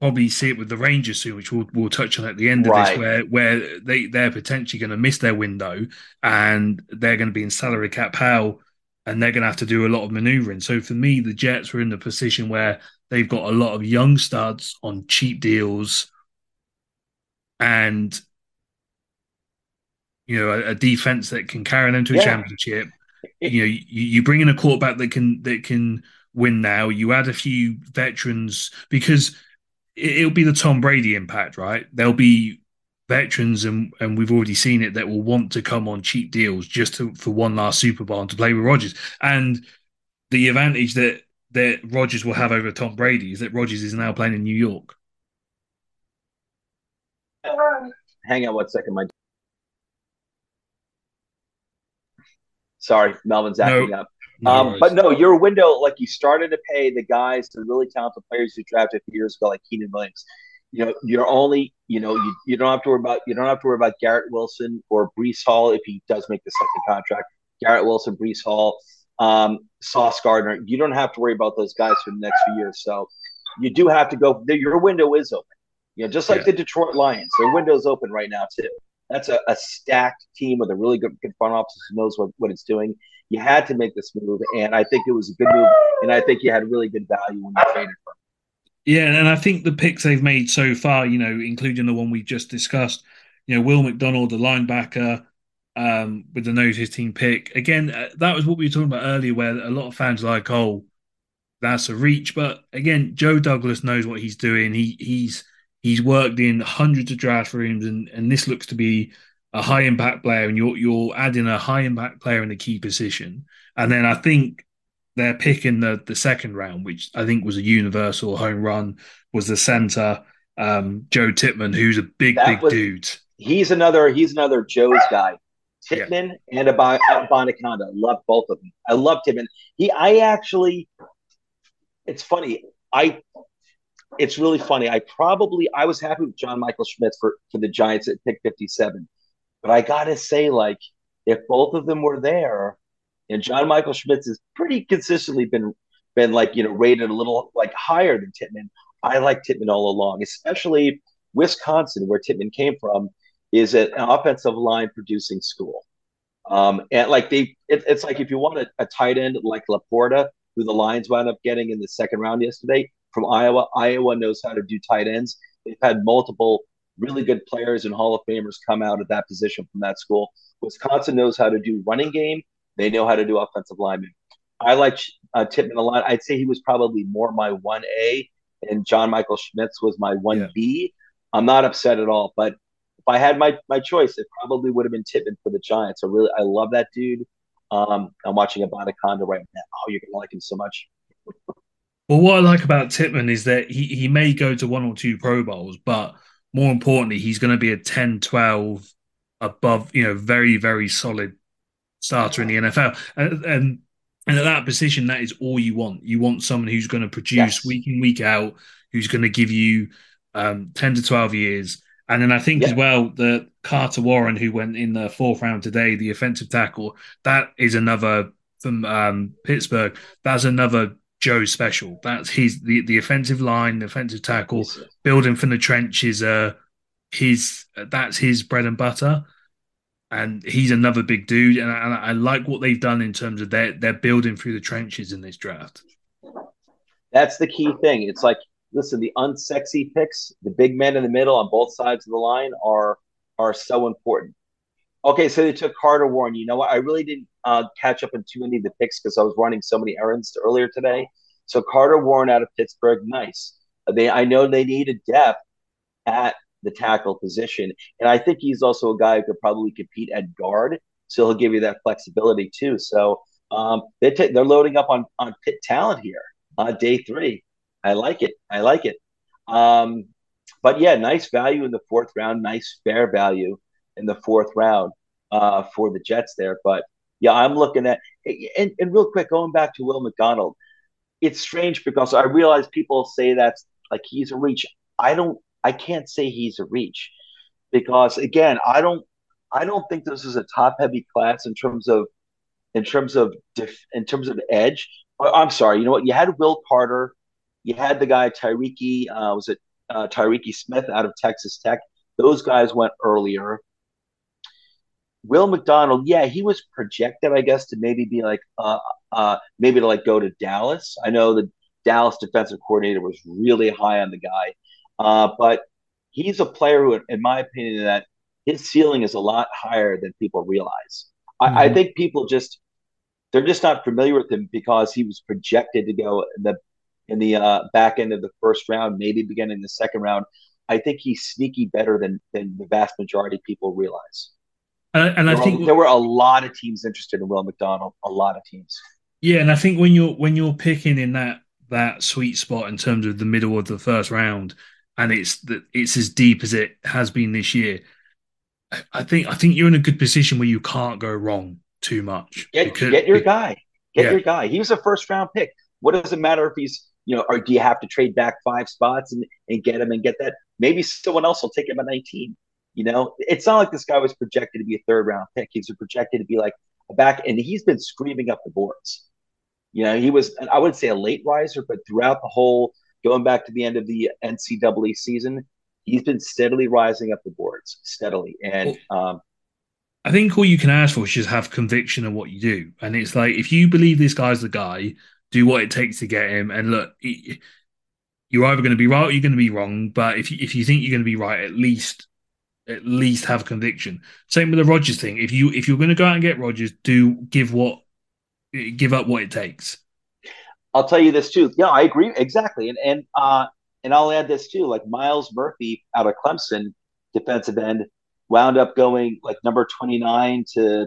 probably see it with the Rangers soon, which we'll, we'll touch on at the end of right. this, where, where they, they're potentially going to miss their window and they're going to be in salary cap hell and they're going to have to do a lot of maneuvering. So for me, the Jets are in the position where they've got a lot of young studs on cheap deals and you know a, a defense that can carry them to a yeah. championship you know, you, you bring in a quarterback that can that can win now. You add a few veterans because it, will be the Tom Brady impact, right? There'll be veterans, and and we've already seen it that will want to come on cheap deals just to, for one last Super Bowl and to play with Rodgers. And the advantage that that Rodgers will have over Tom Brady is that Rodgers is now playing in New York. Hang on one second, my Sorry, Melvin's acting up. No um, but no, your window, like you started to pay the guys, the really talented players who drafted a few years ago, like Quinnen Williams. You know, you're only, you know, you, you don't have to worry about you don't have to worry about Garrett Wilson or Breece Hall if he does make the second contract. Garrett Wilson, Breece Hall, um, Sauce Gardner. You don't have to worry about those guys for the next few years. So you do have to go. Your window is open. You know, just like yeah. the Detroit Lions, their window's open right now too that's a, a stacked team with a really good, good front office who knows what, what it's doing. You had to make this move, and I think it was a good move, and I think you had really good value when you traded for. Yeah, and I think the picks they've made so far, you know, including the one we just discussed, you know, Will McDonald, the linebacker, um, with the nose his team pick. Again, uh, that was what we were talking about earlier, where a lot of fans like, oh, that's a reach. But again, Joe Douglas knows what he's doing. He he's He's worked in hundreds of draft rooms, and, and this looks to be a high impact player, and you're you're adding a high impact player in the key position. And then I think they're picking the the second round, which I think was a universal home run, was the center um, Joe Tippmann, who's a big that big was, dude. He's another he's another Joe's guy. Tippmann yeah. and Abanikanda. I love both of them. I love Tippmann. He I actually it's funny. I it's really funny. I probably I was happy with John Michael Schmitz for for the Giants at pick 57. But I gotta say, like, if both of them were there, and John Michael Schmitz has pretty consistently been been like, you know, rated a little like higher than Tippmann. I like Tippmann all along, especially Wisconsin, where Tippmann came from, is an offensive line producing school. Um, and like they, it, it's like if you want a, a tight end like LaPorta, who the Lions wound up getting in the second round yesterday, from Iowa. Iowa knows how to do tight ends. They've had multiple really good players and Hall of Famers come out at that position from that school. Wisconsin knows how to do running game. They know how to do offensive lineman. I like uh, Tippmann a lot. I'd say he was probably more my 1A, and John Michael Schmitz was my 1B. Yeah. I'm not upset at all. But if I had my, my choice, it probably would have been Tippmann for the Giants. I really I love that dude. Um, I'm watching Abanikanda right now. Oh, you're gonna like him so much. Well, what I like about Tippmann is that he, he may go to one or two Pro Bowls, but more importantly, he's going to be a 10, 12 above, you know, very, very solid starter in the NFL. And, and, and at that position, that is all you want. You want someone who's going to produce yes. week in, week out, who's going to give you um, 10 to 12 years. And then I think yeah. as well that Carter Warren, who went in the fourth round today, the offensive tackle, that is another from um, Pittsburgh. That's another Joe's special. That's his the, the offensive line, the offensive tackle, building from the trenches. Uh, his that's his bread and butter, and he's another big dude. And I, and I like what they've done in terms of their their building through the trenches in this draft. That's the key thing. It's like listen, the unsexy picks, the big men in the middle on both sides of the line are are so important. Okay, so they took Carter Warren. You know what? I really didn't uh, catch up on too many of the picks because I was running so many errands earlier today. So Carter Warren out of Pittsburgh, nice. They, I know they need a depth at the tackle position, and I think he's also a guy who could probably compete at guard. So he'll give you that flexibility too. So um, they t- they're loading up on on Pitt talent here on day three. I like it. I like it. Um, but yeah, nice value in the fourth round. Nice fair value in the fourth round uh, for the Jets there. But yeah, I'm looking at and, and real quick going back to Will McDonald. It's strange because I realize people say that's like he's a reach. I don't. I can't say he's a reach because again, I don't. I don't think this is a top heavy class in terms of in terms of in terms of edge. I'm sorry. You know what? You had Will Carter you had the guy Tyreke, uh, was it uh, Tyreke Smith out of Texas Tech? Those guys went earlier. Will McDonald, yeah, he was projected, I guess, to maybe be like, uh, uh, maybe to like go to Dallas. I know the Dallas defensive coordinator was really high on the guy, uh, but he's a player who, in my opinion, that his ceiling is a lot higher than people realize. Mm-hmm. I, I, mm-hmm. think people just they're just not familiar with him because he was projected to go in the in the uh, back end of the first round, maybe beginning the second round. I think he's sneaky better than than the vast majority of people realize. Uh, and I think there were a lot of teams interested in Will McDonald. A lot of teams. Yeah, and I think when you're when you're picking in that that sweet spot in terms of the middle of the first round, and it's that it's as deep as it has been this year. I think I think you're in a good position where you can't go wrong too much. Get, because, get your guy. Get yeah. your guy. He was a first round pick. What does it matter if he's you know, or do you have to trade back five spots and, and get him and get that? Maybe someone else will take him at 19. You know, it's not like this guy was projected to be a third round pick. He's projected to be like a back, and he's been screaming up the boards. You know, he was, I wouldn't say a late riser, but throughout the whole, going back to the end of the NCAA season, he's been steadily rising up the boards, steadily. And, um, I think all you can ask for is just have conviction in what you do. And it's like, if you believe this guy's the guy, do what it takes to get him. And look, you're either going to be right or you're going to be wrong. But if you, if you think you're going to be right, at least at least have conviction. Same with the Rodgers thing. If you if you're going to go out and get Rodgers, do give what give up what it takes. I'll tell you this too. Yeah, I agree exactly. And and uh and I'll add this too. Like Myles Murphy out of Clemson, defensive end, wound up going like number 29 to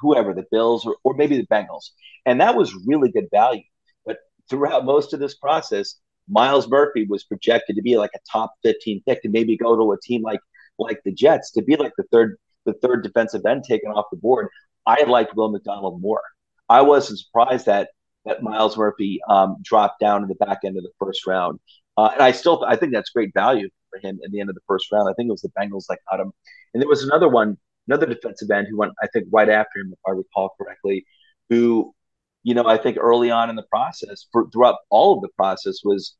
whoever, the Bills or, or maybe the Bengals. And that was really good value. But throughout most of this process, Myles Murphy was projected to be like a top 15 pick to maybe go to a team like like the Jets to be like the third the third defensive end taken off the board. I liked Will McDonald more. I wasn't surprised that that Myles Murphy um, dropped down in the back end of the first round. Uh, and I still I think that's great value for him in the end of the first round. I think it was the Bengals that got him. And there was another one, another defensive end who went, I think, right after him, if I recall correctly, who you know, I think early on in the process, for, throughout all of the process, was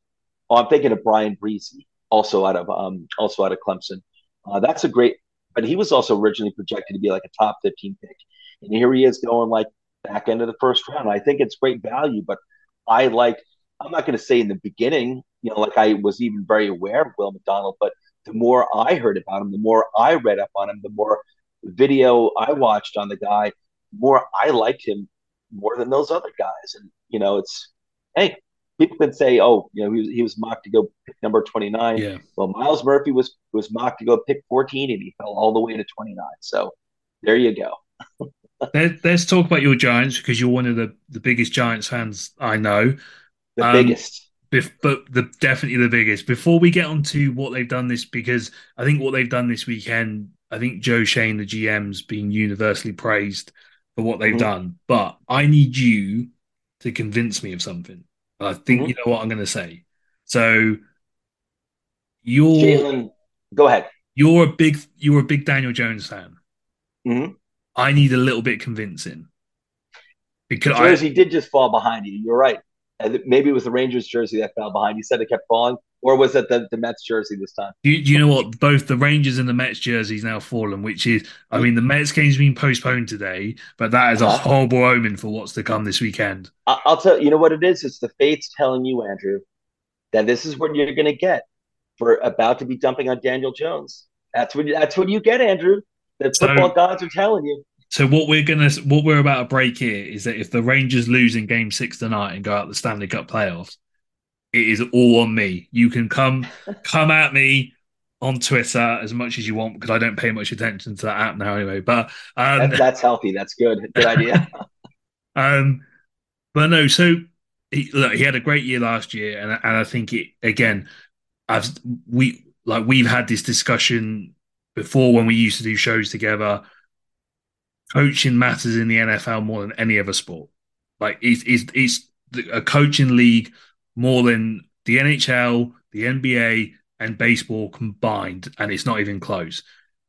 oh, I'm thinking of Bryan Bresee, also out of um, also out of Clemson. Uh, that's a great, but he was also originally projected to be like a top 15 pick, and here he is going like back end of the first round. I think it's great value, but I like. I'm not going to say in the beginning, you know, like I was even very aware of Will McDonald, but the more I heard about him, the more I read up on him, the more video I watched on the guy, the more I liked him more than those other guys. And you know, it's hey, people can say, oh, you know, he was, he was mocked to go pick number twenty nine. Yeah. Well, Myles Murphy was was mocked to go pick fourteen, and he fell all the way to twenty nine. So there you go. Let, us talk about your Giants because you're one of the, the biggest Giants fans I know. The um, biggest. Bef- but the definitely the biggest. Before we get on to what they've done this, because I think what they've done this weekend, I think Joe Schoen, the GM's been universally praised for what they've mm-hmm. done, but I need you to convince me of something. I think mm-hmm. you know what I'm going to say. So you're Jalen, go ahead. You're a big you're a big Daniel Jones fan. Mm-hmm. I need a little bit convincing because Jersey I, did just fall behind you. You're right. Maybe it was the Rangers jersey that fell behind. You said it kept falling, or was it the, the Mets jersey this time? Do you, you know what? Both the Rangers and the Mets jerseys now fallen, which is, I mean, the Mets game's been postponed today, but that is a uh-huh. horrible omen for what's to come this weekend. I'll tell you know what it is. It's the fates telling you, Andrew, that this is what you're going to get for about to be dumping on Daniel Jones. That's what that's what you get, Andrew. The football so, gods are telling you. So what we're gonna what we're about to break here is that if the Rangers lose in Game Six tonight and go out the Stanley Cup playoffs, it is all on me. You can come come at me on Twitter as much as you want because I don't pay much attention to that app now anyway. But um, that, that's healthy. That's good. Good idea. um, but no. So he, look, he had a great year last year, and and I think it again. I've we like we've had this discussion before when we used to do shows together coaching matters in the NFL more than any other sport. Like it's it's, it's a coaching league more than the NHL, the NBA, and baseball combined, and it's not even close.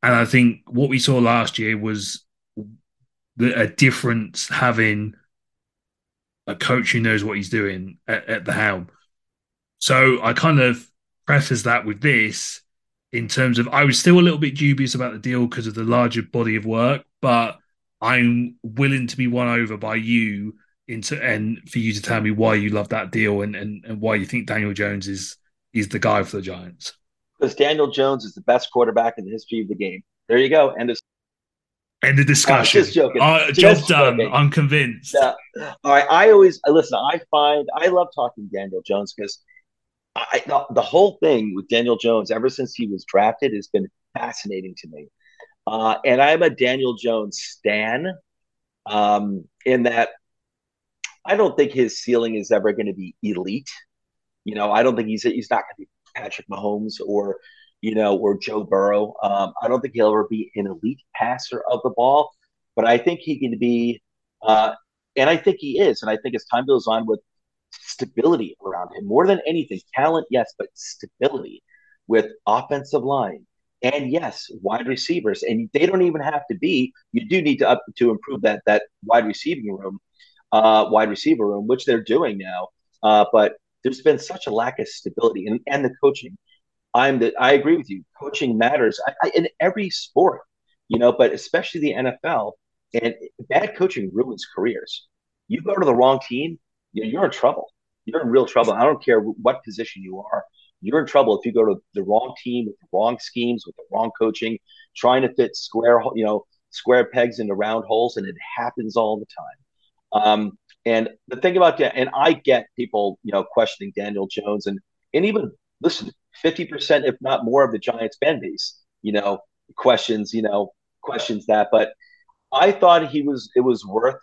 And I think what we saw last year was a difference having a coach who knows what he's doing at, at the helm. So I kind of preface that with this in terms of I was still a little bit dubious about the deal because of the larger body of work, but I'm willing to be won over by you into and for you to tell me why you love that deal and, and, and why you think Daniel Jones is is the guy for the Giants. Because Daniel Jones is the best quarterback in the history of the game. There you go. End of End of discussion. Uh, just joking. Uh, just job done. I'm convinced. Uh, all right. I always listen. I find I love talking Daniel Jones because I, the, the whole thing with Daniel Jones ever since he was drafted has been fascinating to me. Uh, and I'm a Daniel Jones stan um, in that I don't think his ceiling is ever going to be elite. You know, I don't think he's he's not going to be Patrick Mahomes or you know or Joe Burrow. Um, I don't think he'll ever be an elite passer of the ball, but I think he can be, uh, and I think he is. And I think as time goes on with stability around him more than anything, talent yes, but stability with offensive line, and yes, wide receivers, and they don't even have to be. You do need to up to improve that that wide receiving room, uh, wide receiver room, which they're doing now. Uh, but there's been such a lack of stability and, and the coaching. I'm that I agree with you. Coaching matters I, I, in every sport, you know, but especially the NFL. And bad coaching ruins careers. You go to the wrong team, you're in trouble. You're in real trouble. I don't care what position you are you're in trouble if you go to the wrong team with the wrong schemes, with the wrong coaching, trying to fit square, you know, square pegs into round holes, and it happens all the time. Um, and the thing about that, and I get people, you know, questioning Daniel Jones, and and even listen, fifty percent, if not more, of the Giants fan base, you know, questions, you know, questions that. But I thought he was, it was worth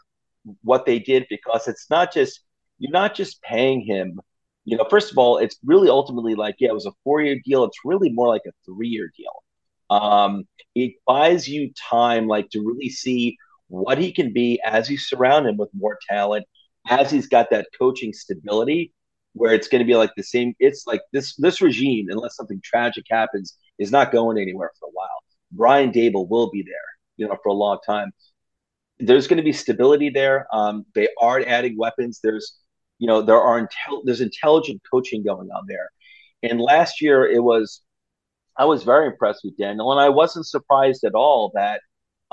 what they did because it's not just you're not just paying him you know, first of all, it's really ultimately like, yeah, it was a four year deal. It's really more like a three year deal. Um, it buys you time, like to really see what he can be as you surround him with more talent, as he's got that coaching stability, where it's going to be like the same. It's like this this regime, unless something tragic happens, is not going anywhere for a while. Brian Daboll will be there, you know, for a long time. There's going to be stability there. Um, they are adding weapons. There's you know there are intel- there's intelligent coaching going on there and last year it was i was very impressed with daniel and i wasn't surprised at all that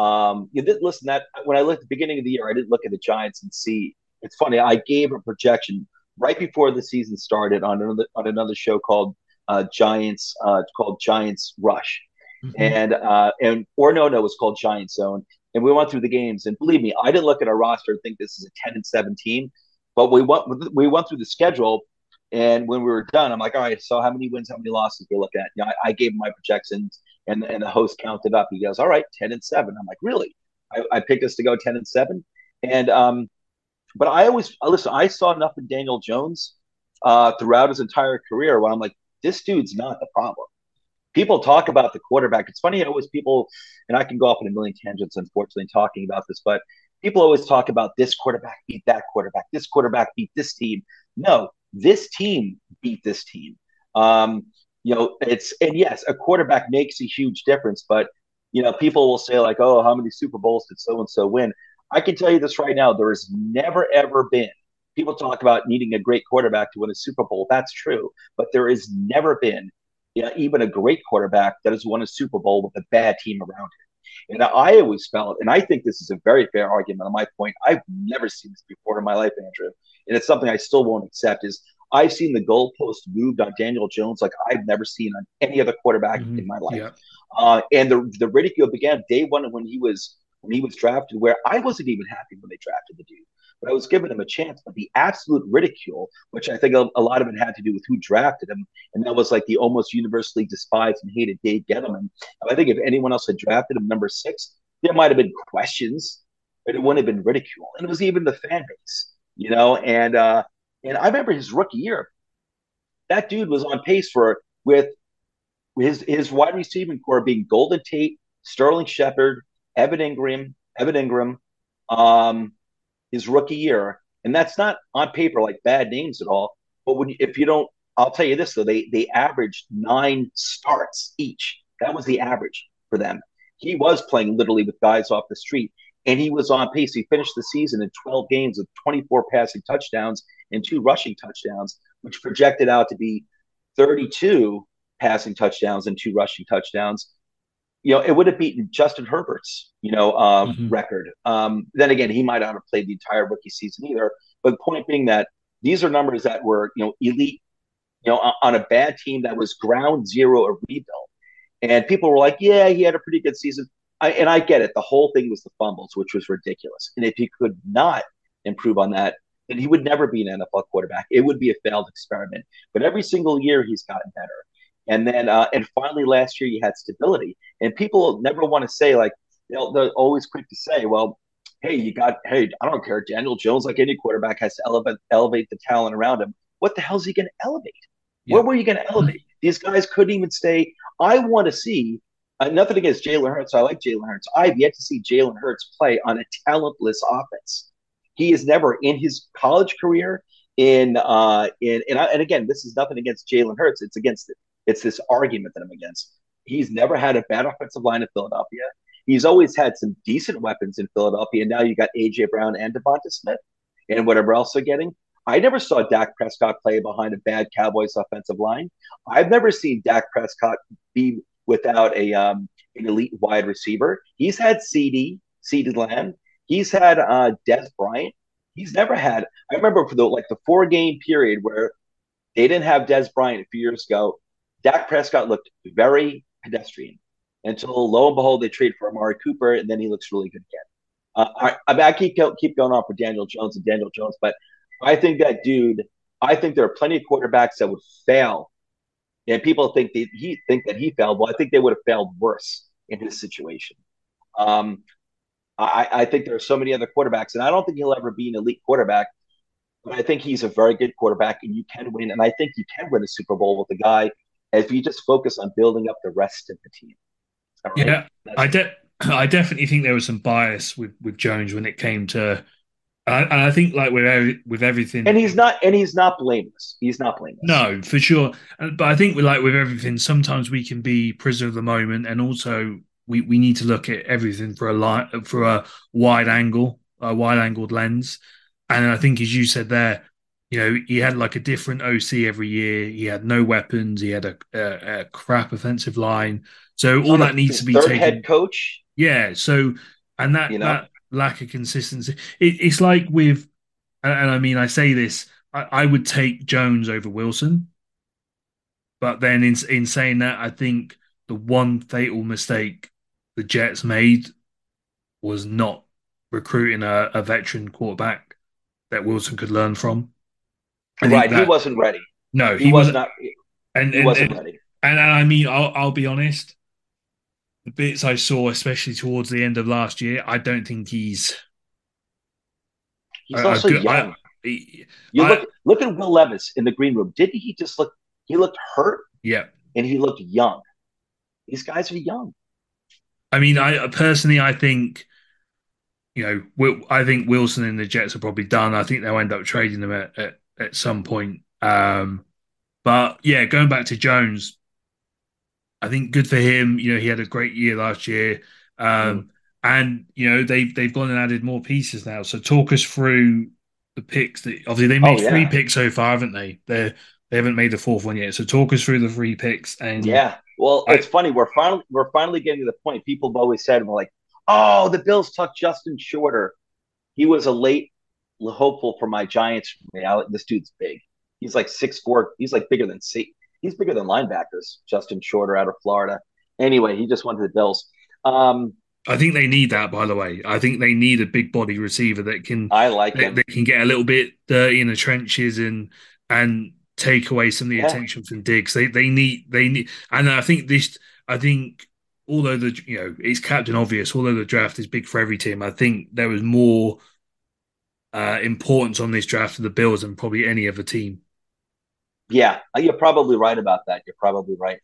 um you did listen that when i looked at the beginning of the year i didn't look at the giants and see it's funny i gave a projection right before the season started on another on another show called uh, giants uh, called giants rush. Mm-hmm. and uh and or no no it was called giant zone. And we went through the games. And believe me i didn't look at our roster and think this is a 10 and 7 team but we went we went through the schedule, and when we were done, I'm like, all right, so how many wins, how many losses we look at? You know, I, I gave my projections, and and the host counted up. He goes, all right, ten and seven. I'm like, really? I, I picked us to go ten and seven, and um, but I always listen. I saw enough of Daniel Jones uh, throughout his entire career where I'm like, this dude's not the problem. People talk about the quarterback. It's funny, always people, and I can go off on a million tangents, unfortunately, talking about this, but people always talk about this quarterback beat that quarterback, this quarterback beat this team. No, this team beat this team. Um, you know, it's and yes, a quarterback makes a huge difference, but you know, people will say like, "Oh, how many Super Bowls did so and so win?" I can tell you this right now: there has never ever been people talk about needing a great quarterback to win a Super Bowl. That's true, but there has never been you know, even a great quarterback that has won a Super Bowl with a bad team around him. And I always felt, and I think this is a very fair argument on my point. I've never seen this before in my life, Andrew, and it's something I still won't accept. Is I've seen the goalpost moved on Daniel Jones like I've never seen on any other quarterback mm-hmm. in my life. Yeah. Uh, and the the ridicule began day one when he was when he was drafted, where I wasn't even happy when they drafted the dude but I was giving him a chance. But the absolute ridicule, which I think a, a, lot of it had to do with who drafted him, and that was like the almost universally despised and hated Dave Gettleman. I think if anyone else had drafted him number six, there might have been questions, but it wouldn't have been ridicule. And it was even the fan base, you know. And uh, and I remember his rookie year, that dude was on pace for with his his wide receiving corps being Golden Tate, Sterling Shepard, Evan Engram, Evan Engram, Um, his rookie year, and that's not on paper like bad names at all. But when if you don't, I'll tell you this though, they they averaged nine starts each. That was the average for them. He was playing literally with guys off the street, and he was on pace. He finished the season in 12 games with 24 passing touchdowns and two rushing touchdowns, which projected out to be 32 passing touchdowns and two rushing touchdowns you know, it would have beaten Justin Herbert's, you know, um, mm-hmm. record. Um, then again, he might not have played the entire rookie season either. But the point being that these are numbers that were, you know, elite, you know, on a bad team that was ground zero a rebuild. And people were like, yeah, he had a pretty good season. I, and I get it. The whole thing was the fumbles, which was ridiculous. And if he could not improve on that, he would never be an NFL quarterback. It would be a failed experiment. But every single year, he's gotten better. And then, uh, and finally, last year you had stability. And people never want to say like they'll, they're always quick to say, well, hey, you got hey, I don't care. Daniel Jones, like any quarterback, has to elevate elevate the talent around him. What the hell is he going to elevate? Yeah. Where were you going to elevate? These guys couldn't even stay. I want to see. Uh, nothing against Jalen Hurts. I like Jalen Hurts. I've yet to see Jalen Hurts play on a talentless offense. He is never in his college career. In uh, in and, I, and again, this is nothing against Jalen Hurts. It's against it's this argument that I'm against. He's never had a bad offensive line in Philadelphia. He's always had some decent weapons in Philadelphia. And now you got AJ Brown and DeVonta Smith and whatever else they're getting. I never saw Dak Prescott play behind a bad Cowboys offensive line. I've never seen Dak Prescott be without a um, an elite wide receiver. He's had CeeDee, CeeDee Lamb. He's had uh, Dez Bryant. He's never had. I remember for the like the four game period where they didn't have Dez Bryant a few years ago. Dak Prescott looked very pedestrian until lo and behold they trade for Amari Cooper, and then he looks really good again. Uh, I, I, mean, I keep keep going on for Daniel Jones and Daniel Jones, but I think that dude. I think there are plenty of quarterbacks that would fail, and people think that he think that he failed. Well, I think they would have failed worse in his situation. Um, I, I think there are so many other quarterbacks, and I don't think he'll ever be an elite quarterback. But I think he's a very good quarterback, and you can win. And I think you can win a Super Bowl with a guy if you just focus on building up the rest of the team. Right? Yeah, That's I de- I definitely think there was some bias with, with Jones when it came to, and I, I think like with every, with everything, and he's not and he's not blameless. He's not blameless. No, for sure. But I think with like with everything, sometimes we can be prisoner of the moment, and also we, we need to look at everything for a light for a wide angle, a wide angled lens. And I think, as you said there, you know, he had like a different OC every year. He had no weapons. He had a, a, a crap offensive line. So all that needs to be taken. Head coach. Yeah. So and that you know? that lack of consistency. It, it's like with, and, and, I mean, I say this, I, I, would take Jones over Wilson. But then in in saying that, I think the one fatal mistake the Jets made was not recruiting a, a veteran quarterback that Wilson could learn from right, that, he wasn't ready. No, he, he was not. And, he wasn't and, ready. And, and I mean, I'll, I'll be honest. The bits I saw, especially towards the end of last year, I don't think he's. He's also good, young. I, he, you I, look look at Will Levis in the green room. Didn't he just look? He looked hurt. Yeah, and he looked young. These guys are young. I mean, I personally, I think you know, I think Wilson and the Jets are probably done. I think they'll end up trading them at, at at some point. Um, but yeah, going back to Jones, I think good for him. You know, he had a great year last year, um, mm. and you know they've they've gone and added more pieces now. So talk us through the the picks that obviously they made oh, yeah. three picks so far, haven't they? They they haven't made the fourth one yet. So talk us through the three picks and yeah. Well, I, it's funny. We're finally we're finally getting to the point. People have always said, "We're like, oh, the Bills took Justin Shorter. He was a late hopeful for my Giants. This dude's big. He's like six four. He's like bigger than C. He's bigger than linebackers. Justin Shorter out of Florida. Anyway, he just went to the Bills. Um, I think they need that, by the way. I think they need a big body receiver that can. I like that, that can get a little bit dirty in the trenches and and take away some of the yeah. attention from Diggs. They they need they need, and I think this. I think although the you know it's captain obvious, although the draft is big for every team, I think there was more uh, importance on this draft for the Bills than probably any other team. Yeah, you're probably right about that. You're probably right.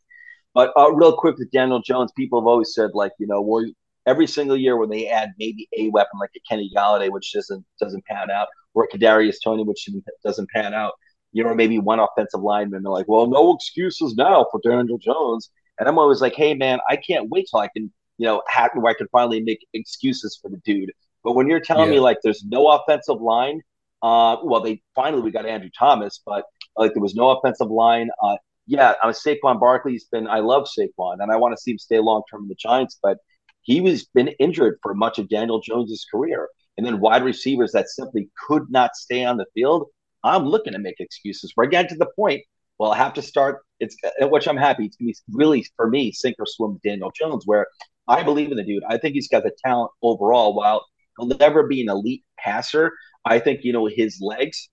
But uh, real quick with Daniel Jones, people have always said like you know, well, every single year when they add maybe a weapon like a Kenny Golladay, which doesn't doesn't pan out, or a Kadarius Toney, which doesn't pan out, you know, maybe one offensive lineman. They're like, well, no excuses now for Daniel Jones. And I'm always like, hey man, I can't wait till I can, you know, have, where I can finally make excuses for the dude. But when you're telling yeah. me like there's no offensive line, uh, well, they finally we got Andrew Thomas, but like there was no offensive line. Uh, yeah, I'm Saquon Barkley's been. I love Saquon, and I want to see him stay long term in the Giants, but he was been injured for much of Daniel Jones's career. And then wide receivers that simply could not stay on the field. I'm looking to make excuses. We're getting to the point. Well, I have to start. It's which I'm happy. It's gonna be really for me sink or swim Daniel Jones, where I believe in the dude. I think he's got the talent overall. While he'll never be an elite passer, I think you know his legs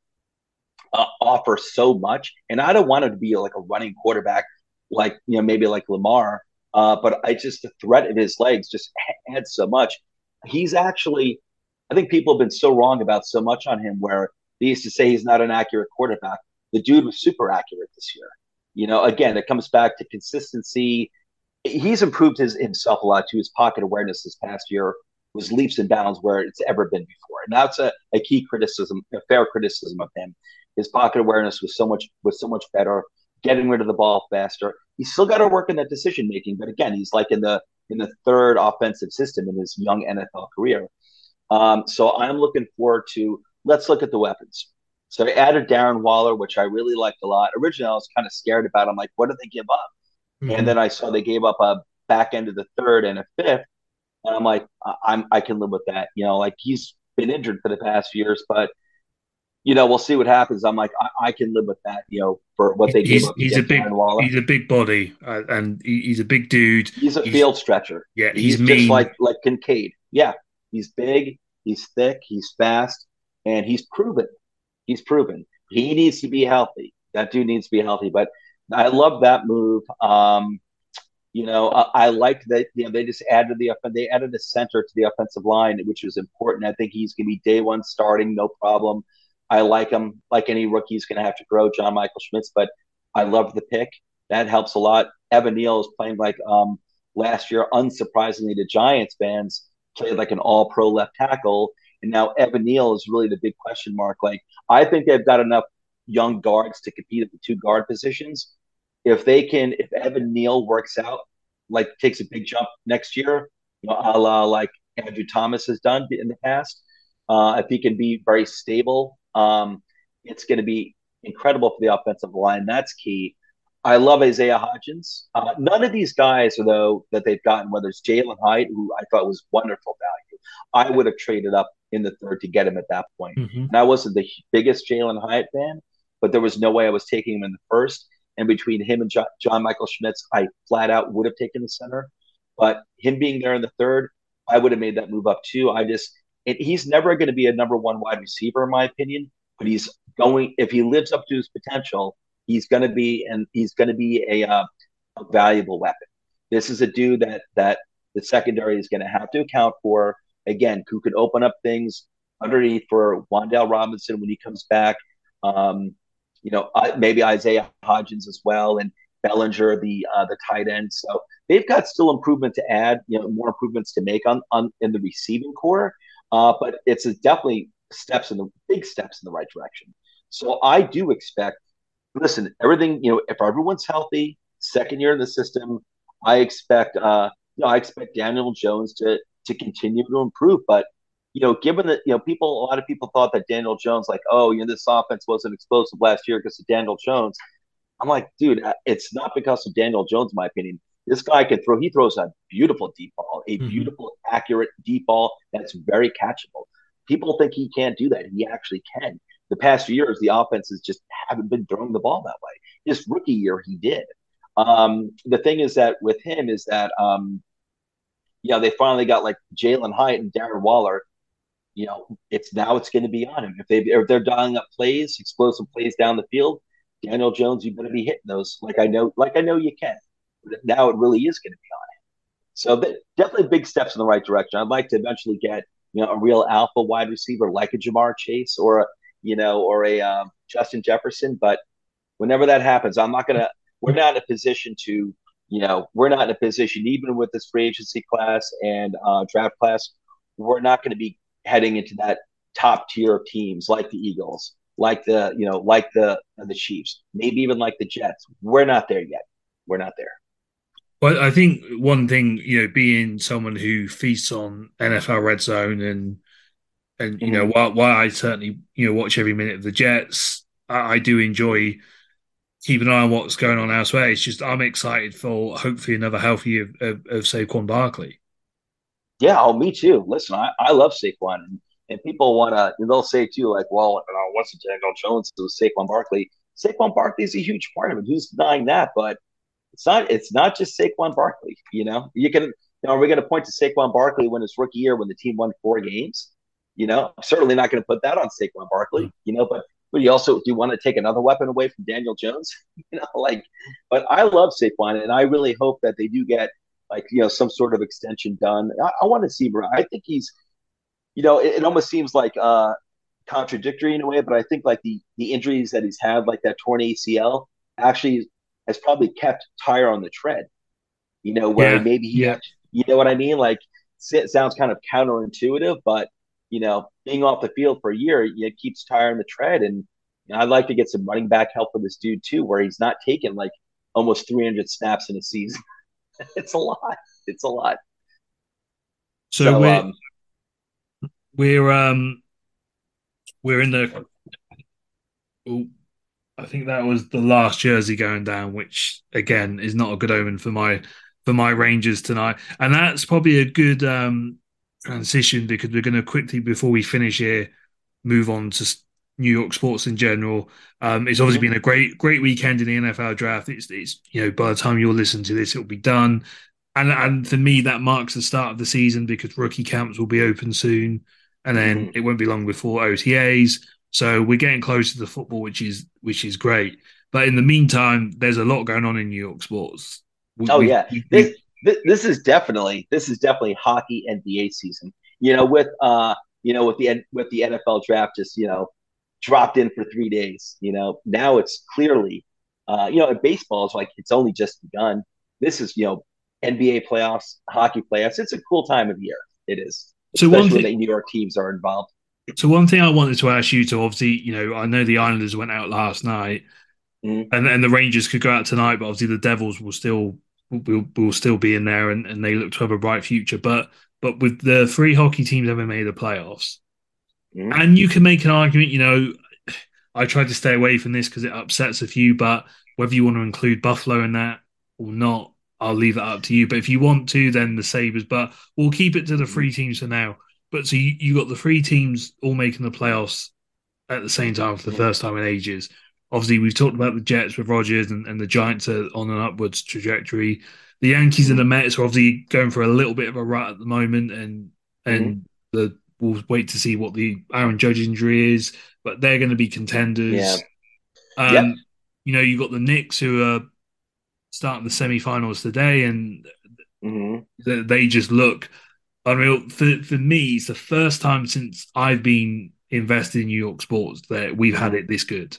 uh, offer so much, and I don't want him to be like a running quarterback, like you know maybe like Lamar. Uh, but I just the threat of his legs just adds so much. He's actually, I think people have been so wrong about so much on him. Where they used to say he's not an accurate quarterback. The dude was super accurate this year. You know, again, it comes back to consistency. He's improved his himself a lot too. His pocket awareness this past year was leaps and bounds where it's ever been before. And that's a, a key criticism, a fair criticism of him. His pocket awareness was so much was so much better, getting rid of the ball faster. He's still got to work in that decision making, but again, he's like in the in the third offensive system in his young NFL career. Um, so I'm looking forward to. Let's look at the weapons. So I added Darren Waller, which I really liked a lot. Originally, I was kind of scared about. I'm like, what did they give up? Mm-hmm. And then I saw they gave up a back end of the third and a fifth, and I'm like, I'm I can live with that. You know, like he's been injured for the past few years, but you know, we'll see what happens. I'm like, I, I can live with that. You know, for what they he's, he's a big he's a big body uh, and he, he's a big dude. He's a he's, field stretcher. Yeah, he's, he's just like like Kincaid. Yeah, he's big, he's thick, he's fast, and he's proven. He's proven he needs to be healthy. That dude needs to be healthy. But I love that move. Um, you know, I, I like that. You know, they just added the they added a center to the offensive line, which was important. I think he's going to be day one starting, no problem. I like him. Like any rookie, he's going to have to grow, John Michael Schmitz. But I love the pick. That helps a lot. Evan Neal is playing like um, last year. Unsurprisingly, the Giants fans played like an All Pro left tackle, and now Evan Neal is really the big question mark. Like I think they've got enough young guards to compete at the two guard positions. If they can, if Evan Neal works out, like takes a big jump next year, you know, a la like Andrew Thomas has done in the past. Uh, if he can be very stable um, it's going to be incredible for the offensive line. That's key. I love Isaiah Hodgins. Uh, none of these guys, though, that they've gotten, whether it's Jalin Hyatt, who I thought was wonderful value, I would have traded up in the third to get him at that point. Mm-hmm. And I wasn't the biggest Jalin Hyatt fan, but there was no way I was taking him in the first. And between him and John, John Michael Schmitz, I flat out would have taken the center. But him being there in the third, I would have made that move up too. I just it, he's never going to be a number one wide receiver, in my opinion. But he's going if he lives up to his potential, he's going to be and he's going to be a, uh, a valuable weapon. This is a dude that that the secondary is going to have to account for. Again, who could open up things underneath for Wan'Dale Robinson when he comes back. Um, you know, maybe Isaiah Hodgins as well, and Bellinger, the uh, the tight end. So they've got still improvement to add. You know, more improvements to make on on in the receiving corps. Uh, but it's definitely steps in the big steps in the right direction. So I do expect, listen, everything, you know, if everyone's healthy, second year in the system, I expect, uh, you know, I expect Daniel Jones to to continue to improve. But you know, given that you know people, a lot of people thought that Daniel Jones, like, oh, you know, this offense wasn't explosive last year because of Daniel Jones. I'm like, dude, uh, it's not because of Daniel Jones, in my opinion. This guy can throw. He throws a beautiful deep ball, a mm-hmm. beautiful, accurate deep ball that's very catchable. People think he can't do that. He actually can. The past few years, the offenses just haven't been throwing the ball that way. This rookie year, he did. Um, the thing is that with him is that, um, you know, they finally got like Jalin Hyatt and Darren Waller. You know, it's now it's going to be on him. If they if they're dialing up plays, explosive plays down the field, Daniel Jones, you better be hitting those like I know, like I know you can. Now it really is going to be on him. So definitely big steps in the right direction. I'd like to eventually get you know a real alpha wide receiver like a Ja'Marr Chase or a you know or a um, Justin Jefferson. But whenever that happens, I'm not gonna. We're not in a position to you know we're not in a position even with this free agency class and uh, draft class. We're not going to be heading into that top tier of teams like the Eagles like the you know like the the Chiefs, maybe even like the Jets. We're not there yet. We're not there. Well, I think one thing you know, being someone who feasts on NFL Red Zone and and you mm-hmm. know while, while I certainly you know watch every minute of the Jets, I, I do enjoy keeping an eye on what's going on elsewhere. It's just I'm excited for hopefully another healthy of, of, of Saquon Barkley. Yeah, oh, me too. Listen, I, I love Saquon, and and people want to, they'll say too, like, well, uh, what's the Daniel Jones to Saquon Barkley? Saquon Barkley is a huge part of it. Who's denying that? But it's not. It's not just Saquon Barkley. You know, you can. You know, are we going to point to Saquon Barkley when his rookie year when the team won four games? You know, I'm certainly not going to put that on Saquon Barkley. You know, but but you also do you want to take another weapon away from Daniel Jones? you know, like. But I love Saquon, and I really hope that they do get like you know some sort of extension done. I, I want to see. Bra I think he's you know, it, it almost seems like uh, contradictory in a way, but I think like the the injuries that he's had, like that torn ACL, actually has probably kept tire on the tread. You know, where yeah. maybe he, yeah. you know what I mean? Like, it sounds kind of counterintuitive, but you know, being off the field for a year, it keeps tiring the tread. And you know, I'd like to get some running back help for this dude too, where he's not taking like almost 300 snaps in a season. it's a lot. It's a lot. So, so um, we're um we're in the oh, I think that was the last jersey going down, which again is not a good omen for my for my Rangers tonight. And that's probably a good um transition because we're going to quickly before we finish here move on to New York sports in general. Um, it's obviously been a great great weekend in the NFL draft. It's it's you know by the time you'll listen to this, it'll be done. And and for me, that marks the start of the season because rookie camps will be open soon and then mm-hmm. it won't be long before OTAs. So we're getting close to the football, which is which is great. But in the meantime, there's a lot going on in New York sports. We, oh yeah, we, this, this is definitely this is definitely hockey NBA season. You know, with uh, you know, with the with the NFL draft just you know dropped in for three days. You know, now it's clearly, uh, you know, in baseball is like it's only just begun. This is you know NBA playoffs, hockey playoffs. It's a cool time of year. It is. So one thing, when New York teams are involved. So one thing I wanted to ask you to obviously, you know, I know the Islanders went out last night, mm. and and the Rangers could go out tonight, but obviously the Devils will still will, will still be in there, and, and they look to have a bright future. But but with the three hockey teams ever made the playoffs, mm. and you can make an argument, you know, I tried to stay away from this because it upsets a few, but whether you want to include Buffalo in that or not, I'll leave that up to you. But if you want to, then the Sabres. But we'll keep it to the three teams for now. But so you, you got the three teams all making the playoffs at the same time for the first time in ages. Obviously, we've talked about the Jets with Rodgers and, and the Giants are on an upwards trajectory. The Yankees and the Mets are obviously going for a little bit of a rut at the moment, and and mm-hmm. the we'll wait to see what the Aaron Judge injury is, but they're going to be contenders. Yeah. Um, yep. You know, you got the Knicks who are starting the semi-finals today, and mm-hmm. they just look unreal. For for me, it's the first time since I've been invested in New York sports that we've had it this good.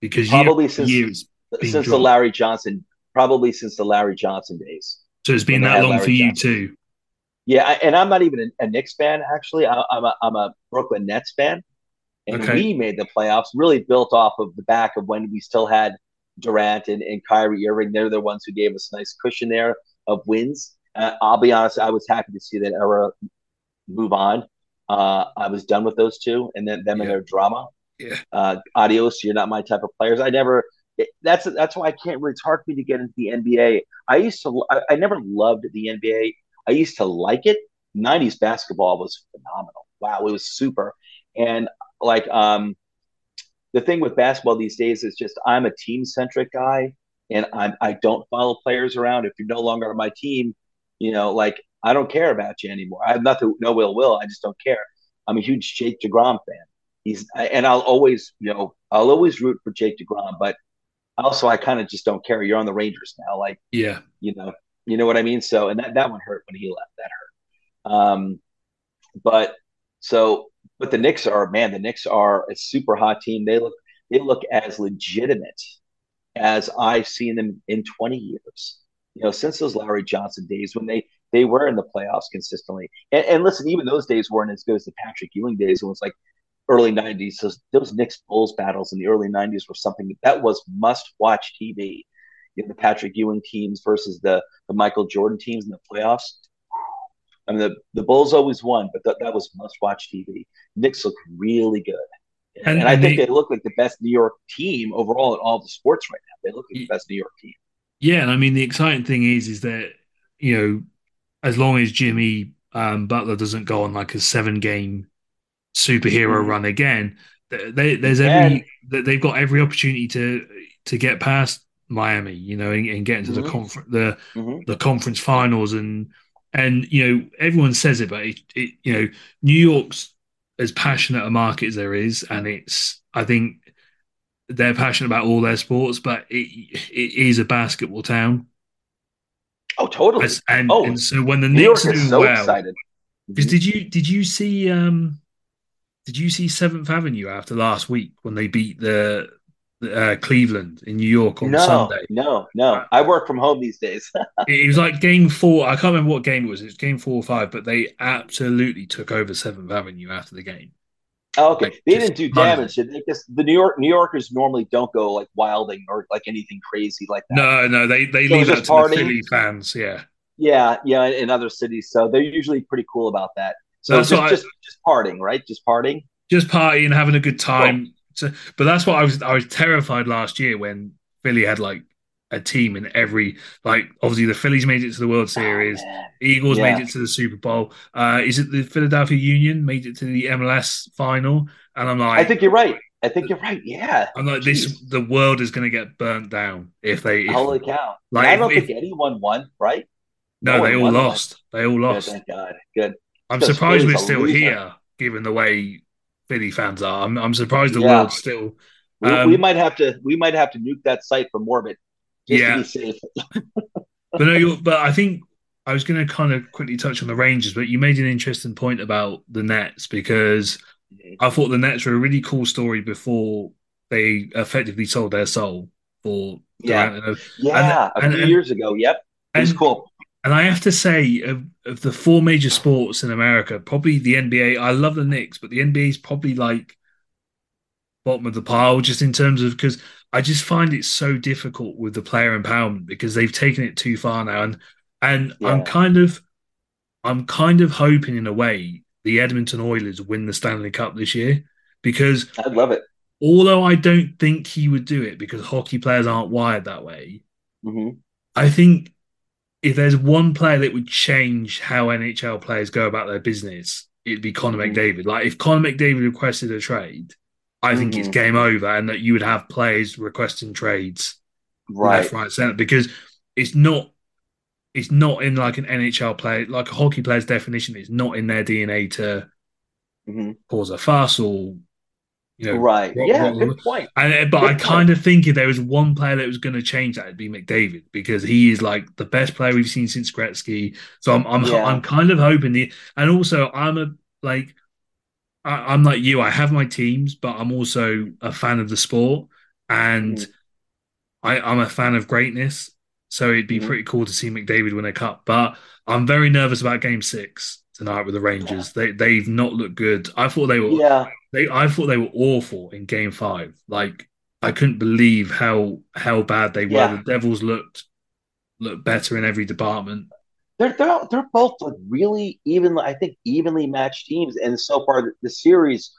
Because probably since years since the Larry Johnson, probably since the Larry Johnson days. So it's been that long Larry for you Johnson. too. Yeah, and I'm not even a, Knicks fan. Actually, I, am a I'm a Brooklyn Nets fan, and okay. we made the playoffs really built off of the back of when we still had Durant and, and Kyrie Irving. They're the ones who gave us a nice cushion there of wins. Uh, I'll be honest, I was happy to see that era move on. Uh, I was done with those two, and then them yeah. and their drama. Yeah. Uh, adios. You're not my type of players. I never. It, that's that's why I can't really. For me to get into the NBA. I used to. I, I never loved the NBA. I used to like it. '90s basketball was phenomenal. Wow, it was super. And like, um, the thing with basketball these days is just I'm a team centric guy, and I'm I don't follow players around. If you're no longer on my team, you know, like I don't care about you anymore. I have nothing, no will, will. I just don't care. I'm a huge Jake deGrom fan. He's and I'll always, you know, I'll always root for Jake deGrom, but also I kind of just don't care. You're on the Rangers now, like yeah, you know, you know what I mean. So and that that one hurt when he left. That hurt. Um, but so but the Knicks are man, the Knicks are a super hot team. They look they look as legitimate as I've seen them in 20 years. You know, since those Larry Johnson days when they they were in the playoffs consistently. And, and listen, even those days weren't as good as the Patrick Ewing days. It was like early 90s. So those Knicks Bulls battles in the early 90s were something that was must watch TV. You know, the Patrick Ewing teams versus the, the Michael Jordan teams in the playoffs. I mean, the, the Bulls always won, but th- that was must watch TV. Knicks look really good. And, and, and I think they, they, look like the best New York team overall in all the sports right now. They look like the best New York team. Yeah, and I mean the exciting thing is, is that you know, as long as Jimmy um, Butler doesn't go on like a seven game superhero mm-hmm. run again, they, there's every they've got every opportunity to to get past Miami, you know, and, and get into mm-hmm. the conference the mm-hmm. the conference finals and and you know everyone says it, but it, it, you know New York's as passionate a market as there is, and it's I think they're passionate about all their sports, but it it is a basketball town. Oh, totally. As, and, oh, and so when the New Knicks York is so well, excited. Because did you did you see um did you see Seventh Avenue after last week when they beat the uh, Cleveland in New York on no, Sunday. No, no, I work from home these days. it was like game four. I can't remember what game it was. It was game four or five, but they absolutely took over Seventh Avenue after the game. Oh, okay, like, they didn't do damage. Did They just the New York New Yorkers normally don't go like wilding or like anything crazy like that. No, no, they they so leave that to partying. the Philly fans. Yeah, yeah, yeah, in other cities, so they're usually pretty cool about that. So just, I, just just partying, right? Just partying. Just partying, having a good time. Cool so, but that's what I was. I was terrified last year when Philly had like a team in every like. Obviously, the Phillies made it to the World Series. Oh, Eagles yeah. made it to the Super Bowl. Uh, is it the Philadelphia Union made it to the MLS final? And I'm like, I think you're right. I think you're right. Yeah. I'm like, Jeez. this. The world is going to get burnt down if they. If, Holy cow! Like, I don't if, think anyone won. Right? No, no they all lost. One. They all lost. Good, thank God. Good. I'm surprised we're still here, given the way Philly fans are. I'm, I'm surprised the yeah. world still. Um, we, we, um, might have to we might have to nuke that site from orbit. yeah. but no, but I think I was going to kind of quickly touch on the Rangers, but you made an interesting point about the Nets because mm-hmm. I thought the Nets were a really cool story before they effectively sold their soul for yeah, yeah, and, a few and, years ago. Yep, it was cool. And I have to say, of, of the four major sports in America, probably the NBA. I love the Knicks, but the NBA is probably like bottom of the pile, just in terms of because I just find it so difficult with the player empowerment because they've taken it too far now, and and yeah. I'm kind of, I'm kind of hoping in a way the Edmonton Oilers win the Stanley Cup this year because I'd love it. Although I don't think he would do it because hockey players aren't wired that way. Mm-hmm. I think if there's one player that would change how NHL players go about their business, it'd be Connor mm-hmm. McDavid. Like if Connor McDavid requested a trade, I think mm-hmm. it's game over, and that you would have players requesting trades right, left, right, center, because it's not. It's not in like an NHL player, like a hockey player's definition. It's not in their DNA to mm-hmm. cause a fuss or you know, right? yeah, good point. And, uh, but good I kind of think if there was one player that was going to change that, it'd be McDavid because he is like the best player we've seen since Gretzky. So I'm I'm yeah. I'm kind of hoping the and also I'm a like I, am like you. I have my teams, but I'm also a fan of the sport and mm. I I'm a fan of greatness. So it'd be mm. pretty cool to see McDavid win a cup. But I'm very nervous about Game Six tonight with the Rangers. Yeah. They they've not looked good. I thought they were yeah. They I thought they were awful in game five. Like I couldn't believe how how bad they were. Yeah. The Devils looked looked better in every department. they're they're they're both like really even. I think evenly matched teams, and so far the, the series,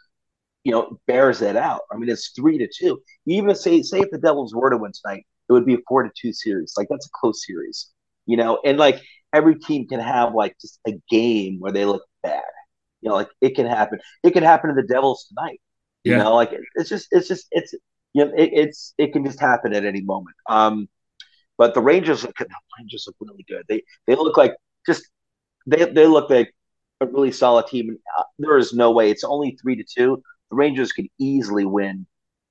you know, bears that out. I mean, it's three to two. Even if say say if the Devils were to win tonight, it would be a four to two series. Like that's a close series, you know. And like every team can have like just a game where they look bad. You know, like it can happen. It can happen to the Devils tonight. You yeah. know, like it's just it's just it's you know it, it's it can just happen at any moment. Um, but the Rangers look the Rangers look really good. They they look like just they they look like a really solid team. Uh, there is no way it's only three to two. The Rangers could easily win,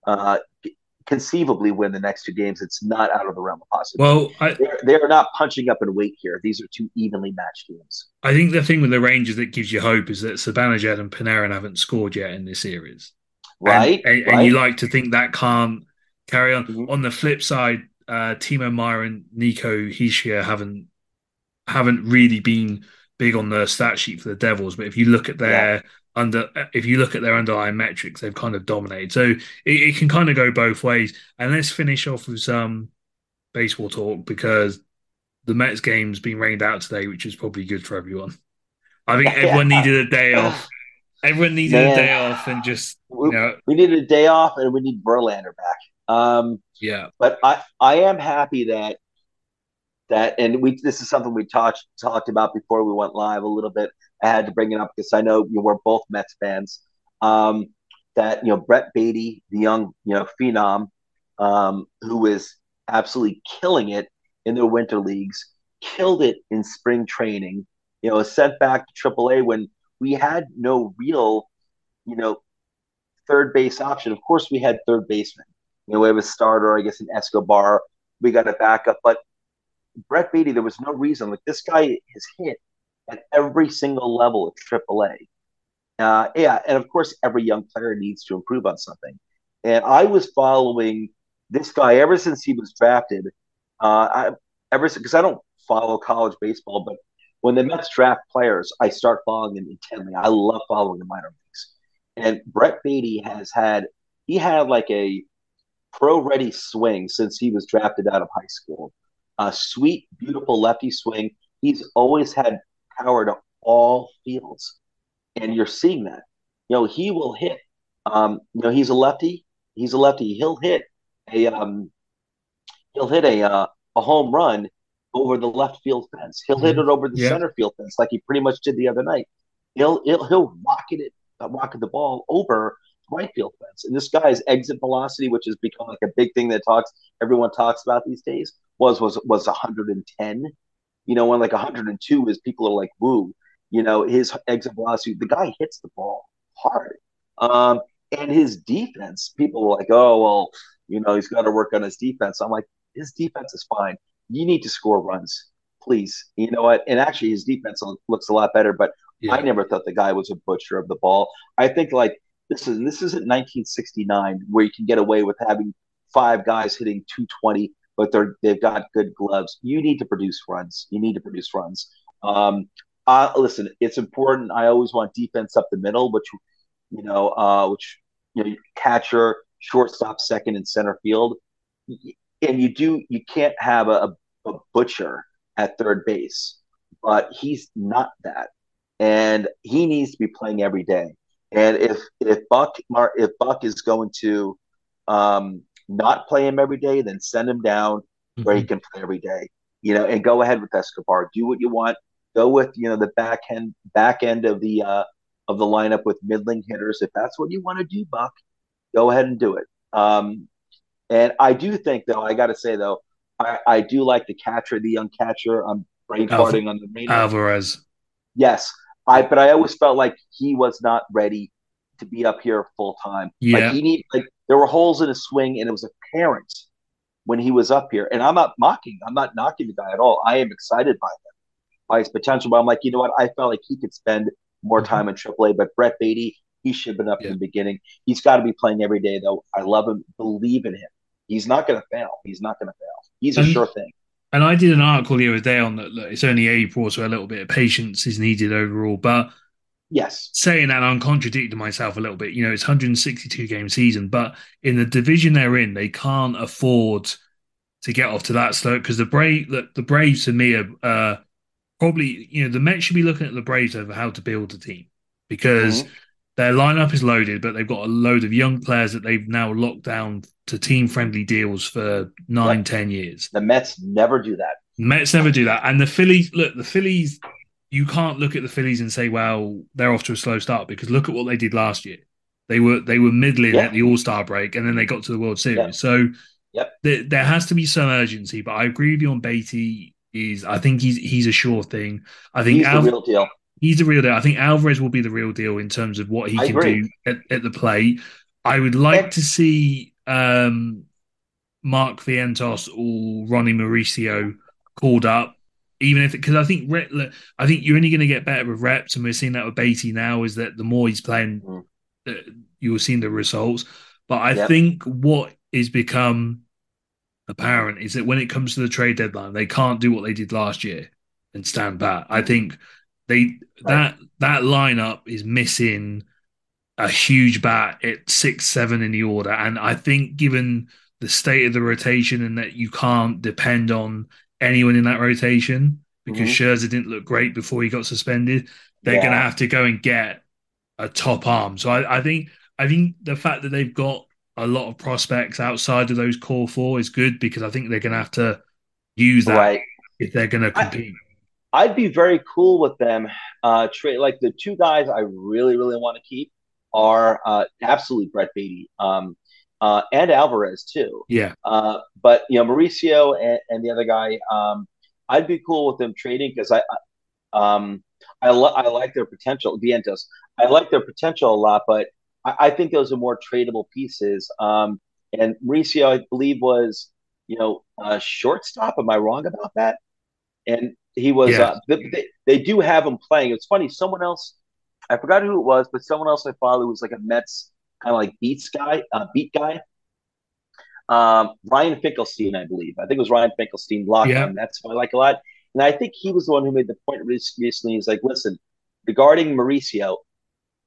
uh, conceivably win the next two games. It's not out of the realm of possibility. Well, I, they're, they're not punching up in weight here. These are two evenly matched teams. I think the thing with the Rangers that gives you hope is that Zibanejad and Panarin haven't scored yet in this series. Right, and, and, right. and you like to think that can't carry on. Mm-hmm. On the flip side, uh, Timo Meier and Nico Hischier haven't haven't really been big on the stat sheet for the Devils, but if you look at their yeah. Under if you look at their underlying metrics, they've kind of dominated. So it, it, can kind of go both ways. And let's finish off with some baseball talk because the Mets game's been rained out today, which is probably good for everyone. I think everyone needed a day off. Everyone needed Man. a day off and just you know we needed a day off and we need Verlander back. Um, yeah, but I I am happy that that and we this is something we talked talked about before we went live a little bit. I had to bring it up because I know you we're both Mets fans. Um, that you know Brett Baty, the young you know phenom, um, who is absolutely killing it in the winter leagues, killed it in spring training. You know, sent back to AAA when we had no real, you know, third base option. Of course, we had third baseman. You know, we have a starter, I guess, in Escobar. We got a backup, but Brett Baty, there was no reason. Like this guy is hit at every single level at AAA. Uh, yeah, and of course, every young player needs to improve on something. And I was following this guy ever since he was drafted. Uh, I, ever because I don't follow college baseball, but when the Mets draft players, I start following them intently. I love following the minor leagues. And Brett Baty has had he had like a pro ready swing since he was drafted out of high school. A sweet, beautiful lefty swing. He's always had power to all fields, and you're seeing that. You know, he will hit. Um, you know, he's a lefty. He's a lefty. He'll hit a um, he'll hit a uh, a home run over the left field fence. He'll hit mm-hmm. it over the yeah. center field fence, like he pretty much did the other night. He'll he'll he'll rocket it, uh, rocket the ball over the right field fence. And this guy's exit velocity, which has become like a big thing that talks everyone talks about these days, was was was 110. You know, when like 102 is people are like woo. You know, his exit velocity, the guy hits the ball hard. Um, and his defense, people were like, oh well, you know, he's got to work on his defense. I'm like, his defense is fine. You need to score runs, please. You know what? And actually, his defense looks a lot better. But yeah. I never thought the guy was a butcher of the ball. I think like this is this isn't 1969 where you can get away with having five guys hitting 220, but they're they've got good gloves. You need to produce runs. You need to produce runs. Um, uh, listen, it's important. I always want defense up the middle, which you know, uh, which you know, catcher, shortstop, second, and center field. And you do you can't have a, a butcher at third base, but he's not that, and he needs to be playing every day. And if if Buck if Buck is going to um, not play him every day, then send him down mm-hmm. where he mm-hmm. can play every day. You know, and go ahead with Escobar. Do what you want. Go with you know the back end back end of the uh, of the lineup with middling hitters. If that's what you want to do, Buck, go ahead and do it. Um, and I do think, though, I got to say though, I, I do like the catcher, the young catcher. I'm brain farting on the main. Alvarez. Yes, I but I always felt like he was not ready to be up here full time. Yeah. Like he need like there were holes in his swing and it was apparent when he was up here. And I'm not mocking, I'm not knocking the guy at all. I am excited by him, by his potential. But I'm like, you know what? I felt like he could spend more mm-hmm. time in AAA. But Brett Baty, he should have been up yeah. in the beginning. He's got to be playing every day, though. I love him, believe in him. He's not going to fail. He's not going to fail. He's a and, sure thing. And I did an article the other day on that. Look, it's only April, so a little bit of patience is needed overall. But yes, saying that, I'm contradicting myself a little bit. You know, it's 162 game season, but in the division they're in, they can't afford to get off to that slope because the brave, the, the Braves to me are uh, probably you know the Mets should be looking at the Braves over how to build a team because mm-hmm. their lineup is loaded, but they've got a load of young players that they've now locked down to team friendly deals for nine, yep. ten years. The Mets never do that. Mets never do that, and the Phillies look. The Phillies, you can't look at the Phillies and say, "Well, they're off to a slow start," because look at what they did last year. They were they were middling yeah. at the All Star break, and then they got to the World Series. Yeah. So, yep. there, there has to be some urgency. But I agree with you on Baty. Is I think he's he's a sure thing. I think he's Al- the real deal. He's the real deal. I think Alvarez will be the real deal in terms of what he I can agree. do at, at, the plate. I would like and- to see um, Mark Vientos or Ronnie Mauricio called up even if because I think I think you're only going to get better with reps, and we're seeing that with Baty now. Is that the more he's playing, mm. Uh, you're seeing the results. But I yep. think what is become apparent is that when it comes to the trade deadline, they can't do what they did last year and stand pat. I think they that that lineup is missing a huge bat at six seven in the order, and I think given the state of the rotation and that you can't depend on anyone in that rotation because mm-hmm. Scherzer didn't look great before he got suspended, they're yeah. going to have to go and get a top arm. So I, I think I think the fact that they've got a lot of prospects outside of those core four is good because I think they're going to have to use that right. if they're going to compete. I, would be very cool with them. Uh, trade like the two guys I really really want to keep are uh, absolutely Brett Baty um, uh, and Alvarez too. Yeah. Uh, but you know Mauricio and, and the other guy, um, I'd be cool with them trading because I, um, I, I like their potential. Vientos, I like their potential a lot, but I, I think those are more tradable pieces. Um, and Mauricio, I believe, was you know a shortstop. Am I wrong about that? And he was. Yeah. Uh, they, they, do have him playing. It's funny. Someone else, I forgot who it was, but someone else I followed was like a Mets kind of like beats guy, uh, beat guy. Um, Ryan Finkelstein, I believe. I think it was Ryan Finkelstein blocked yeah. That's what I like a lot. And I think he was the one who made the point recently. He's like, listen, regarding Mauricio,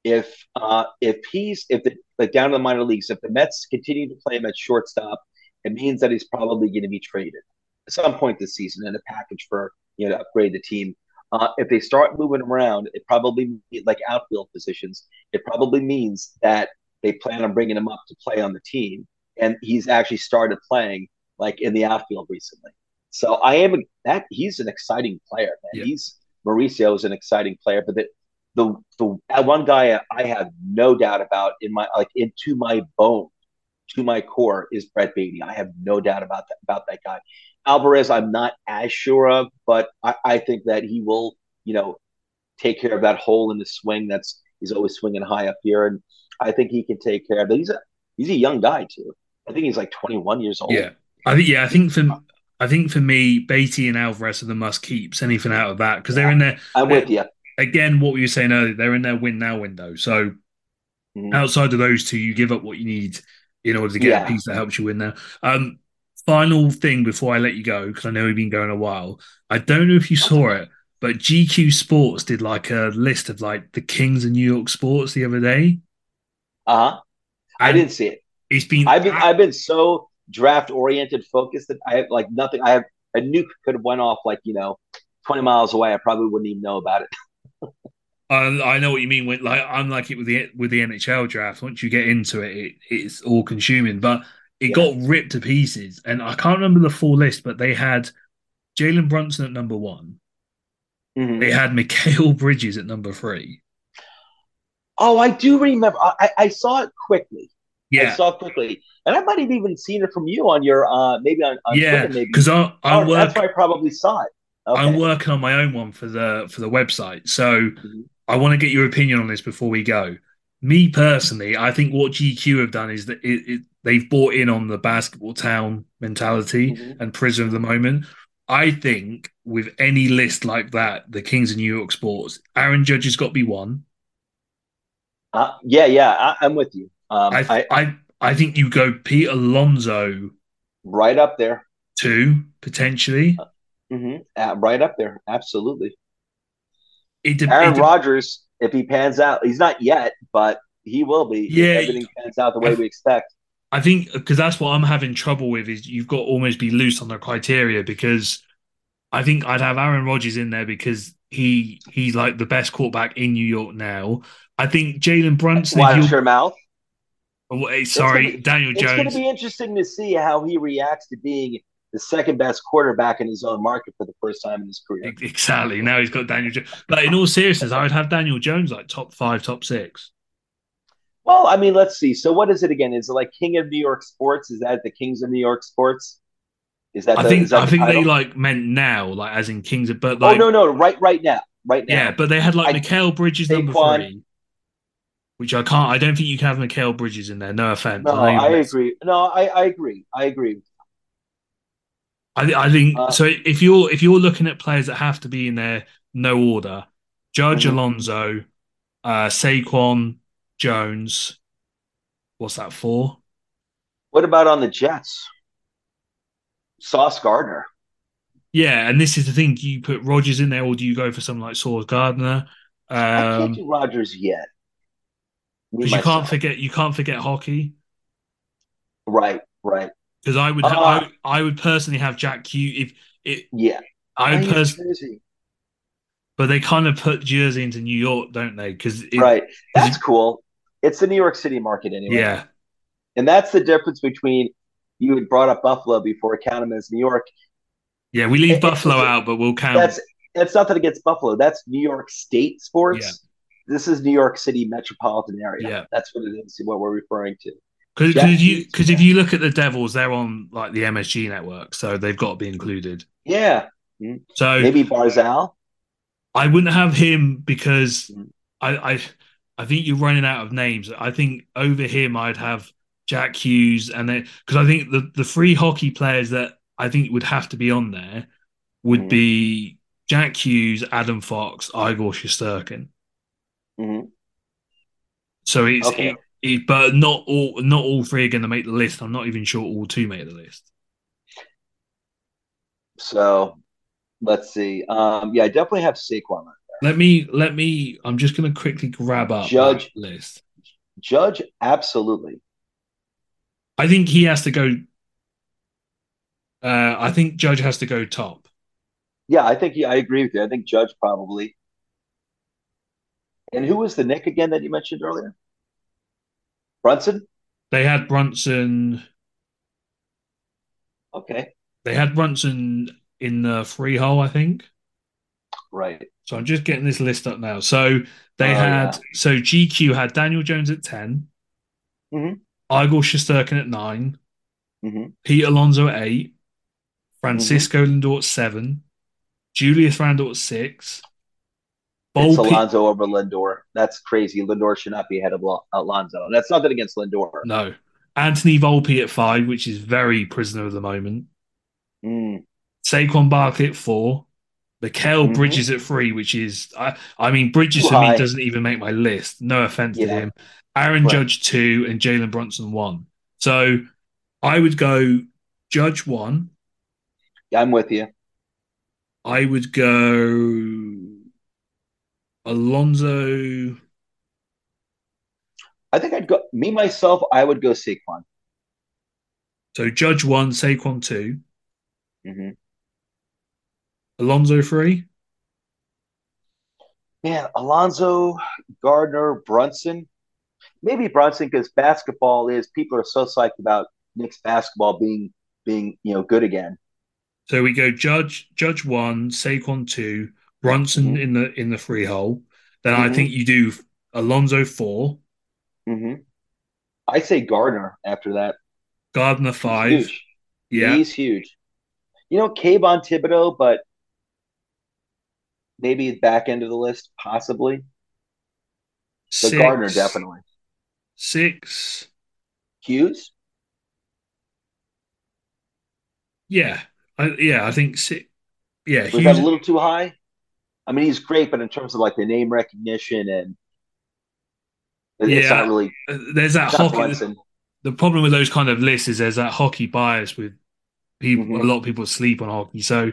if uh, if he's if the like down in the minor leagues, if the Mets continue to play him at shortstop, it means that he's probably going to be traded at some point this season in a package for you know to upgrade the team. Uh, if they start moving around, it probably like outfield positions. It probably means that they plan on bringing him up to play on the team, and he's actually started playing like in the outfield recently. So I am that he's an exciting player. Man. Yeah. He's Mauricio is an exciting player, but the the the one guy I have no doubt about in my like into my bone, to my core is Brett Baty. I have no doubt about that about that guy. Alvarez, I'm not as sure of, but I, I think that he will, you know, take care of that hole in the swing that's he's always swinging high up here, and I think he can take care of it. He's a he's a young guy too. I think he's like 21 years old. Yeah, I think yeah, I think for I think for me, Baty and Alvarez are the must keeps. Anything out of that because they're in there. I'm with you again, what were you saying earlier, they're in their win now window. So mm. outside of those two, you give up what you need in order to get yeah. a piece that helps you win there. Um, final thing before I let you go, because I know we've been going a while. I don't know if you saw it, but GQ Sports did like a list of like the Kings of New York sports the other day. Uh huh. I didn't see it. It's been. I've been. I've been so draft oriented, focused that I have like nothing. I have a nuke could have went off like you know, twenty miles away. I probably wouldn't even know about it. I, I know what you mean. With like, I'm like it with the with the NHL draft. Once you get into it, it it's all consuming. But it yeah. got ripped to pieces, and I can't remember the full list, but they had Jalen Brunson at number one. Mm-hmm. They had Mikal Bridges at number three. Oh, I do remember. I, I saw it quickly. Yeah, I saw it quickly, and I might have even seen it from you on your uh maybe on, on yeah because I I oh, work, that's why I probably saw it. Okay. I'm working on my own one for the for the website, so mm-hmm. I want to get your opinion on this before we go. Me personally, I think what GQ have done is that it, it, they've bought in on the basketball town mentality mm-hmm. and Prism of the moment. I think with any list like that, the Kings of New York sports, Aaron Judge has got to be one. Uh, yeah, yeah, I, am with you. Um, I, I, I, I think you go Pete Alonso right up there. Two potentially. Uh, mm-hmm. uh, right up there, absolutely. It de- Aaron de- Rodgers, if he pans out, he's not yet, but he will be. Yeah, everything pans out the way I, we expect. I think because that's what I'm having trouble with is you've got to almost be loose on the criteria because I think I'd have Aaron Rodgers in there because he he's like the best quarterback in New York now. I think Jalen Brunson. Watch your mouth. Oh, sorry, be, Daniel Jones. It's going to be interesting to see how he reacts to being the second best quarterback in his own market for the first time in his career. Exactly. Now he's got Daniel Jones. But in all seriousness, I would have Daniel Jones like top five, top six. Well, I mean, let's see. So, what is it again? Is it like King of New York Sports? Is that the Kings of New York Sports? Is that? The, I think I think they like meant now, like as in Kings of, but oh, like oh no, no, right, right now, right now. Yeah, but they had like I, Mikal Bridges Saquon, number three, which I can't. I don't think you can have Mikal Bridges in there. No offense. No, I, I agree. No, I, I agree. I agree. I, I think uh, so. If you're if you're looking at players that have to be in there, no order: Judge mm-hmm. Alonso, uh, Saquon, Jones. What's that for? What about on the Jets? Sauce Gardner. Yeah, and this is the thing: do you put Rodgers in there, or do you go for someone like Sauce Gardner? Um, I can't um, do Rodgers yet. Because you can't forget, you can't forget hockey. Right, right. Because I would, uh, I, I would personally have Jack Q if it. Yeah, I would personally. But they kind of put Jersey into New York, don't they? Because right, that's cool. It's the New York City market anyway. Yeah, and that's the difference between you had brought up Buffalo before, count them as New York. Yeah, we leave Buffalo out, but we'll count. That's that's nothing against Buffalo. That's New York State sports. Yeah. This is New York City metropolitan area. Yeah, that's what it is. What we're referring to. Because you because if you look at the Devils, they're on like the MSG network, so they've got to be included. Yeah. Mm-hmm. So maybe Barzal. I wouldn't have him because mm-hmm. I, I I think you're running out of names. I think over him I'd have Jack Hughes and then because I think the the three hockey players that I think would have to be on there would mm-hmm. be Jack Hughes, Adam Fox, Igor Shesterkin. Mm-hmm. So it's okay. it, it, but not all not all three are going to make the list. I'm not even sure all two make the list. So let's see. Um, yeah, I definitely have Saquon. Let me let me. I'm just going to quickly grab up Judge list. Judge, absolutely. I think he has to go. Uh, I think Judge has to go top. Yeah, I think he, I agree with you. I think Judge probably. And who was the Knick again that you mentioned earlier? Brunson? They had Brunson. Okay. They had Brunson in the free hole, I think. Right. So I'm just getting this list up now. So they oh, had yeah. so GQ had Daniel Jones at 10 mm-hmm. Igor Shesterkin at 9 mm-hmm. Pete Alonso at eight, Francisco mm-hmm. Lindor at seven, Julius Randle at six, it's Alonso over Lindor. That's crazy. Lindor should not be ahead of Alonso. That's nothing against Lindor. No. Anthony Volpe at five, which is very prisoner of the moment. Mm. Saquon Barkley at four. Mikal mm-hmm. Bridges at three, which is, I, I mean, Bridges for me doesn't even make my list. No offense yeah. to him. Aaron right. Judge two and Jalen Brunson one. So I would go Judge one. Yeah, I'm with you. I would go Alonso. I think I'd go me myself. I would go Saquon. So Judge one, Saquon 2 mm-hmm. Alonso three. Man, Alonso, Gardner, Brunson. Maybe Brunson because basketball is people are so psyched about Knicks basketball being being you know good again. So we go Judge Judge one, Saquon two, Brunson mm-hmm. in the in the free hole. Then mm-hmm. I think you do Alonso 4 mm-hmm. I say Gardner after that. Gardner five. He's yeah, he's huge. You know, Kayvon Thibodeaux, but maybe back end of the list, possibly. But Gardner definitely. Six. Hughes. Yeah, I, yeah, I think six. Yeah, was Hughes, that a little too high? I mean, he's great, but in terms of like the name recognition and it's yeah, not really. Uh, there's that hockey. The problem with those kind of lists is there's that hockey bias with people. Mm-hmm. A lot of people sleep on hockey. So,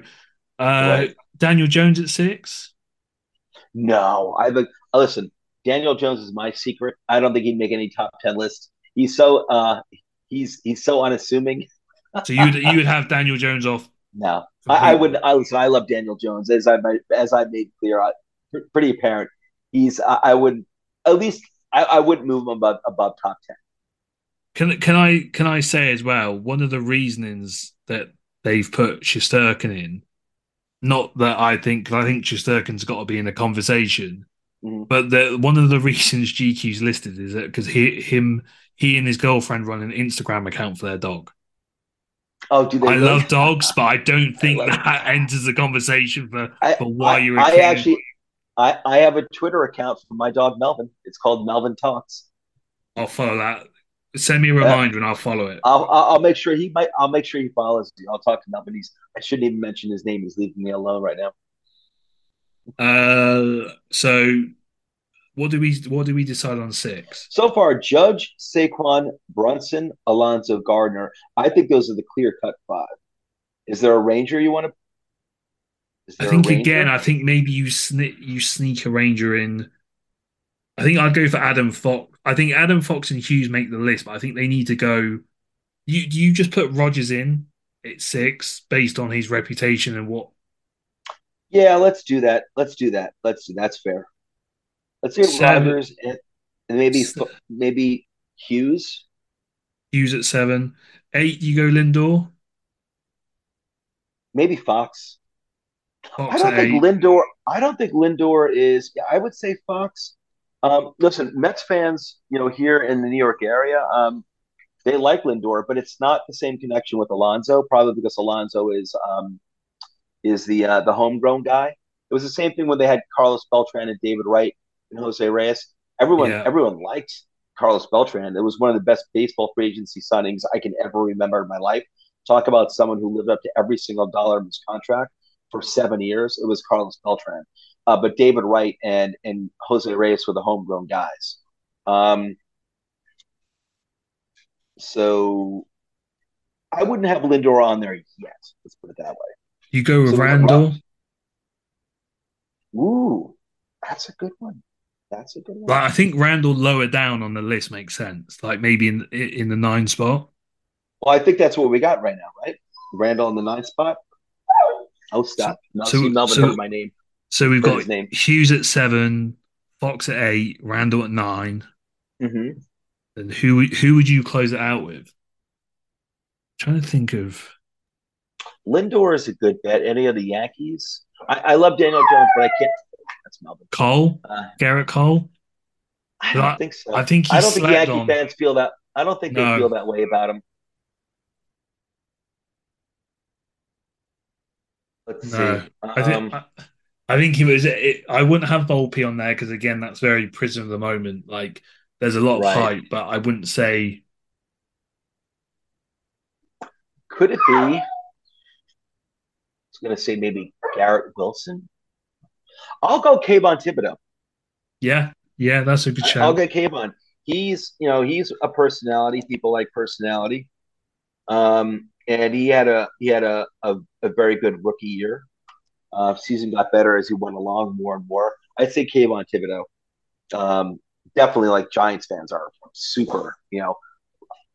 uh, right. Daniel Jones at six. No, I like. Listen, Daniel Jones is my secret. I don't think he'd make any top ten list. He's so uh, he's he's so unassuming. so you you would have Daniel Jones off No, I, I would. I listen. I love Daniel Jones, as I as I made clear, I, pretty apparent. He's. I, I would at least. I, I wouldn't move him above above top ten. Can can I can I say as well? One of the reasonings that they've put Shesterkin in, not that I think I think Shesterkin's got to be in the conversation, mm-hmm. but the, one of the reasons GQ's listed is that because he him he and his girlfriend run an Instagram account for their dog. Oh, do they? I really? love dogs, but I don't think I that enters the conversation for, I, for why I, you're. I actually, I, I have a Twitter account for my dog Melvin. It's called Melvin Talks. I'll follow that. Send me a reminder and I'll follow it. I'll, I'll make sure he might. I'll make sure he follows you. I'll talk to Melvin. He's. I shouldn't even mention his name. He's leaving me alone right now. Uh, so what do we what do we decide on six? So far, Judge, Saquon, Brunson, Alonso, Gardner. I think those are the clear cut five. Is there a Ranger you want to? I think again, I think maybe you sneak you sneak a Ranger in. I think I'd go for Adam Fox. I think Adam Fox and Hughes make the list, but I think they need to go. You you just put Rodgers in at six based on his reputation and what. Yeah, let's do that. Let's do that. Let's do that's fair. Let's see Rodgers and, and maybe maybe Hughes. Hughes at seven, eight. You go Lindor. Maybe Fox. Fox I don't think eight. Lindor. I don't think Lindor is. I would say Fox. Um, listen, Mets fans, you know, here in the New York area, um, they like Lindor, but it's not the same connection with Alonso. Probably because Alonso is um, is the uh, the homegrown guy. It was the same thing when they had Carlos Beltran and David Wright and Jose Reyes. Everyone yeah. everyone likes Carlos Beltran. It was one of the best baseball free agency signings I can ever remember in my life. Talk about someone who lived up to every single dollar of his contract for seven years. It was Carlos Beltran. Uh, but David Wright and and Jose Reyes were the homegrown guys. Um, so I wouldn't have Lindor on there yet. Let's put it that way. You go with so Randle. Ooh, that's a good one. That's a good one. Like, I think Randle lower down on the list makes sense. Like maybe in in the nine spot. Well, I think that's what we got right now, right? Randle in the nine spot. Oh, stop! So, so, Melvin so, my name. So we've got Hughes at seven, Fox at eight, Randle at 9 mm-hmm. And who who would you close it out with? I'm trying to think of. Lindor is a good bet. Any of the Yankees? I, I love Daniel Jones, but I can't. That's Melvin. Cole, uh, Gerrit Cole. I don't I, think so. I think I don't think Yankee on. fans feel that. I don't think no. they feel that way about him. Let's no. see. Um, I think I, I, think he was. It, I wouldn't have Volpe on there because again, that's very prison of the moment. Like, there's a lot of right. hype, but I wouldn't say. Could it be? I was going to say maybe Garrett Wilson. I'll go Kayvon Thibodeaux. Yeah, yeah, that's a good shout. I'll get Kayvon. He's, you know, he's a personality. People like personality. Um, and he had a he had a, a, a very good rookie year. Uh, season got better as he went along more and more. I'd say Kayvon Thibodeaux. Um, definitely like Giants fans are super, you know,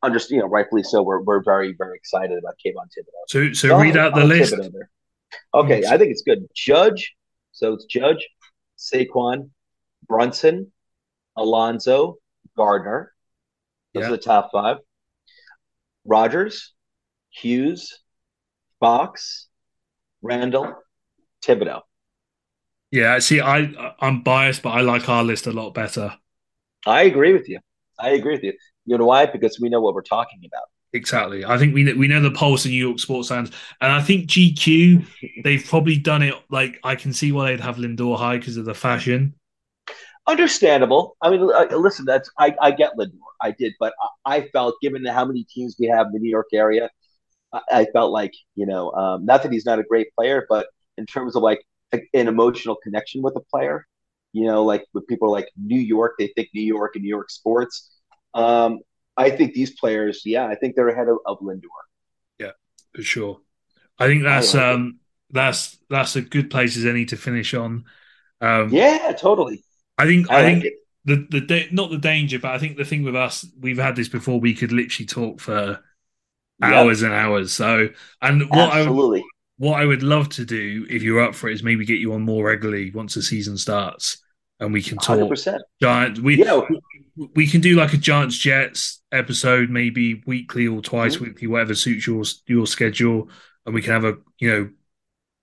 understand, you know, rightfully so. We're, we're very, very excited about Kayvon Thibodeaux. So, so, read out the list. Okay, I think it's good. Judge, so it's Judge, Saquon, Brunson, Alonso, Gardner. Those yeah. are the top five. Rodgers, Hughes, Fox, Randle, Thibodeaux. Yeah, see, I I'm biased, but I like our list a lot better. I agree with you. I agree with you. You know why? Because we know what we're talking about. Exactly. I think we know, we know the pulse of New York sports fans, and I think GQ they've probably done it. Like I can see why they'd have Lindor high because of the fashion. Understandable. I mean, uh, listen, that's I, I get Lindor. I did, but I, I felt given how many teams we have in the New York area, I, I felt like you know, um, not that he's not a great player, but in terms of like an emotional connection with a player, you know, like with people are like New York, they think New York and New York sports. Um, I think these players, yeah, I think they're ahead of, of Lindor. Yeah, for sure. I think that's I like um it. that's that's a good place as any to finish on. Um, yeah, totally. I think I, I think it. the the da- not the danger, but I think the thing with us, we've had this before. We could literally talk for hours and hours. So, and what Absolutely. I what I would love to do if you're up for it is maybe get you on more regularly once the season starts and we can talk 100%. Giants. We Yeah. we can do like a Giants Jets episode, maybe weekly or twice Mhm. weekly, whatever suits your your schedule, and we can have a you know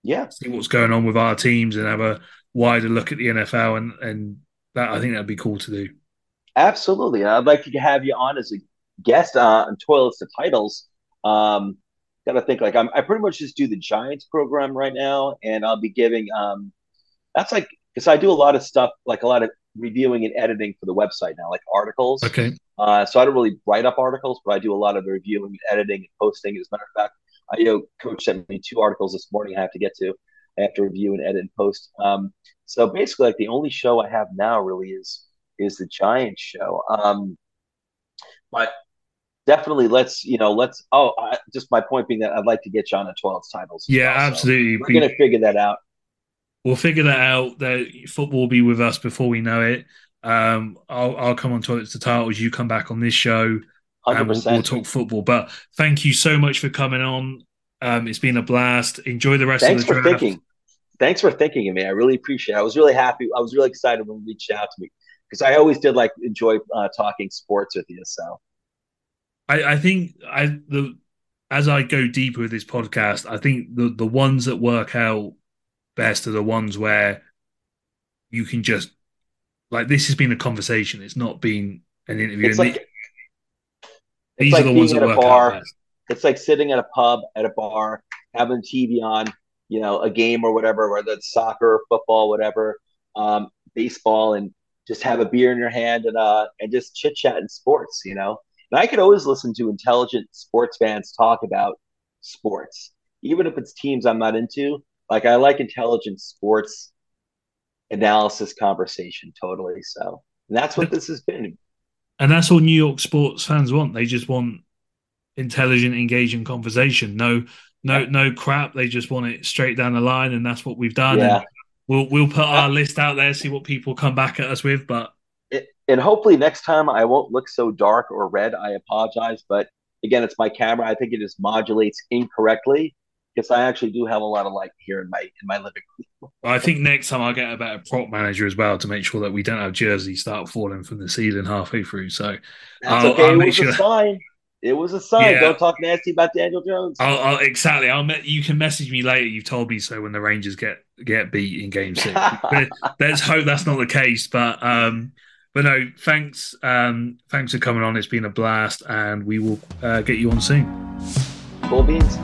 Yeah. see what's going on with our teams and have a wider look at the NFL and and that I think that'd be cool to do. Absolutely. I'd like to have you on as a guest uh, on Toilets to Titles. Um, gotta think like I'm, I pretty much just do the Giants program right now, and I'll be giving um, that's like because I do a lot of stuff, like a lot of reviewing and editing for the website now, like articles. Okay. Uh, so I don't really write up articles, but I do a lot of the reviewing, and editing, and posting. As a matter of fact, I you know, coach sent me two articles this morning. I have to get to. I have to review and edit and post. Um, so basically, like the only show I have now really is is the Giants show. Um, but definitely, let's you know, let's. Oh, I, just my point being that I'd like to get you on the 12 titles. Yeah, well. So absolutely. we're gonna figure that out. We'll figure that out. That football will be with us before we know it. Um, I'll I'll come on toilets to titles. You come back on this show, Hundred and we'll, we'll talk football. But thank you so much for coming on. Um, it's been a blast. Enjoy the rest Thanks of the day. Thanks for draft. thinking. Thanks for thinking of me. I really appreciate. it. I was really happy. I was really excited when you reached out to me because I always did like enjoy uh, talking sports with you. So I, I think I the as I go deeper with this podcast, I think the the ones that work out best are the ones where you can just like this has been a conversation. It's not been an interview. it's and like the- it's these like are the ones that work bar. out best. it's like sitting at a pub at a bar, having TV on, you know, a game or whatever, whether it's soccer, football, whatever, um, baseball, and just have a beer in your hand and uh and just chit chat in sports, you know. And I could always listen to intelligent sports fans talk about sports, even if it's teams I'm not into. Like I like intelligent sports analysis conversation totally. So that's what this has been. And that's all New York sports fans want. They just want intelligent, engaging conversation. No, no, no crap. They just want it straight down the line, and that's what we've done. Yeah. And we'll we'll put our list out there, see what people come back at us with. But it, and hopefully next time I won't look so dark or red. I apologize, but again, it's my camera. I think it just modulates incorrectly because I actually do have a lot of light here in my in my living room. I think next time I'll get a better prop manager as well to make sure that we don't have jerseys start falling from the ceiling halfway through. So That's I'll- okay. I'll it was sure- a sign. It was a sign. Yeah. Don't talk nasty about Daniel Jones. I'll, I'll exactly. I'll me- you can message me later. You've told me so when the Rangers get get beat in Game Six. Let- Let's hope that's not the case. But um, but no, thanks um, thanks for coming on. It's been a blast, and we will uh, get you on soon. Cool beans.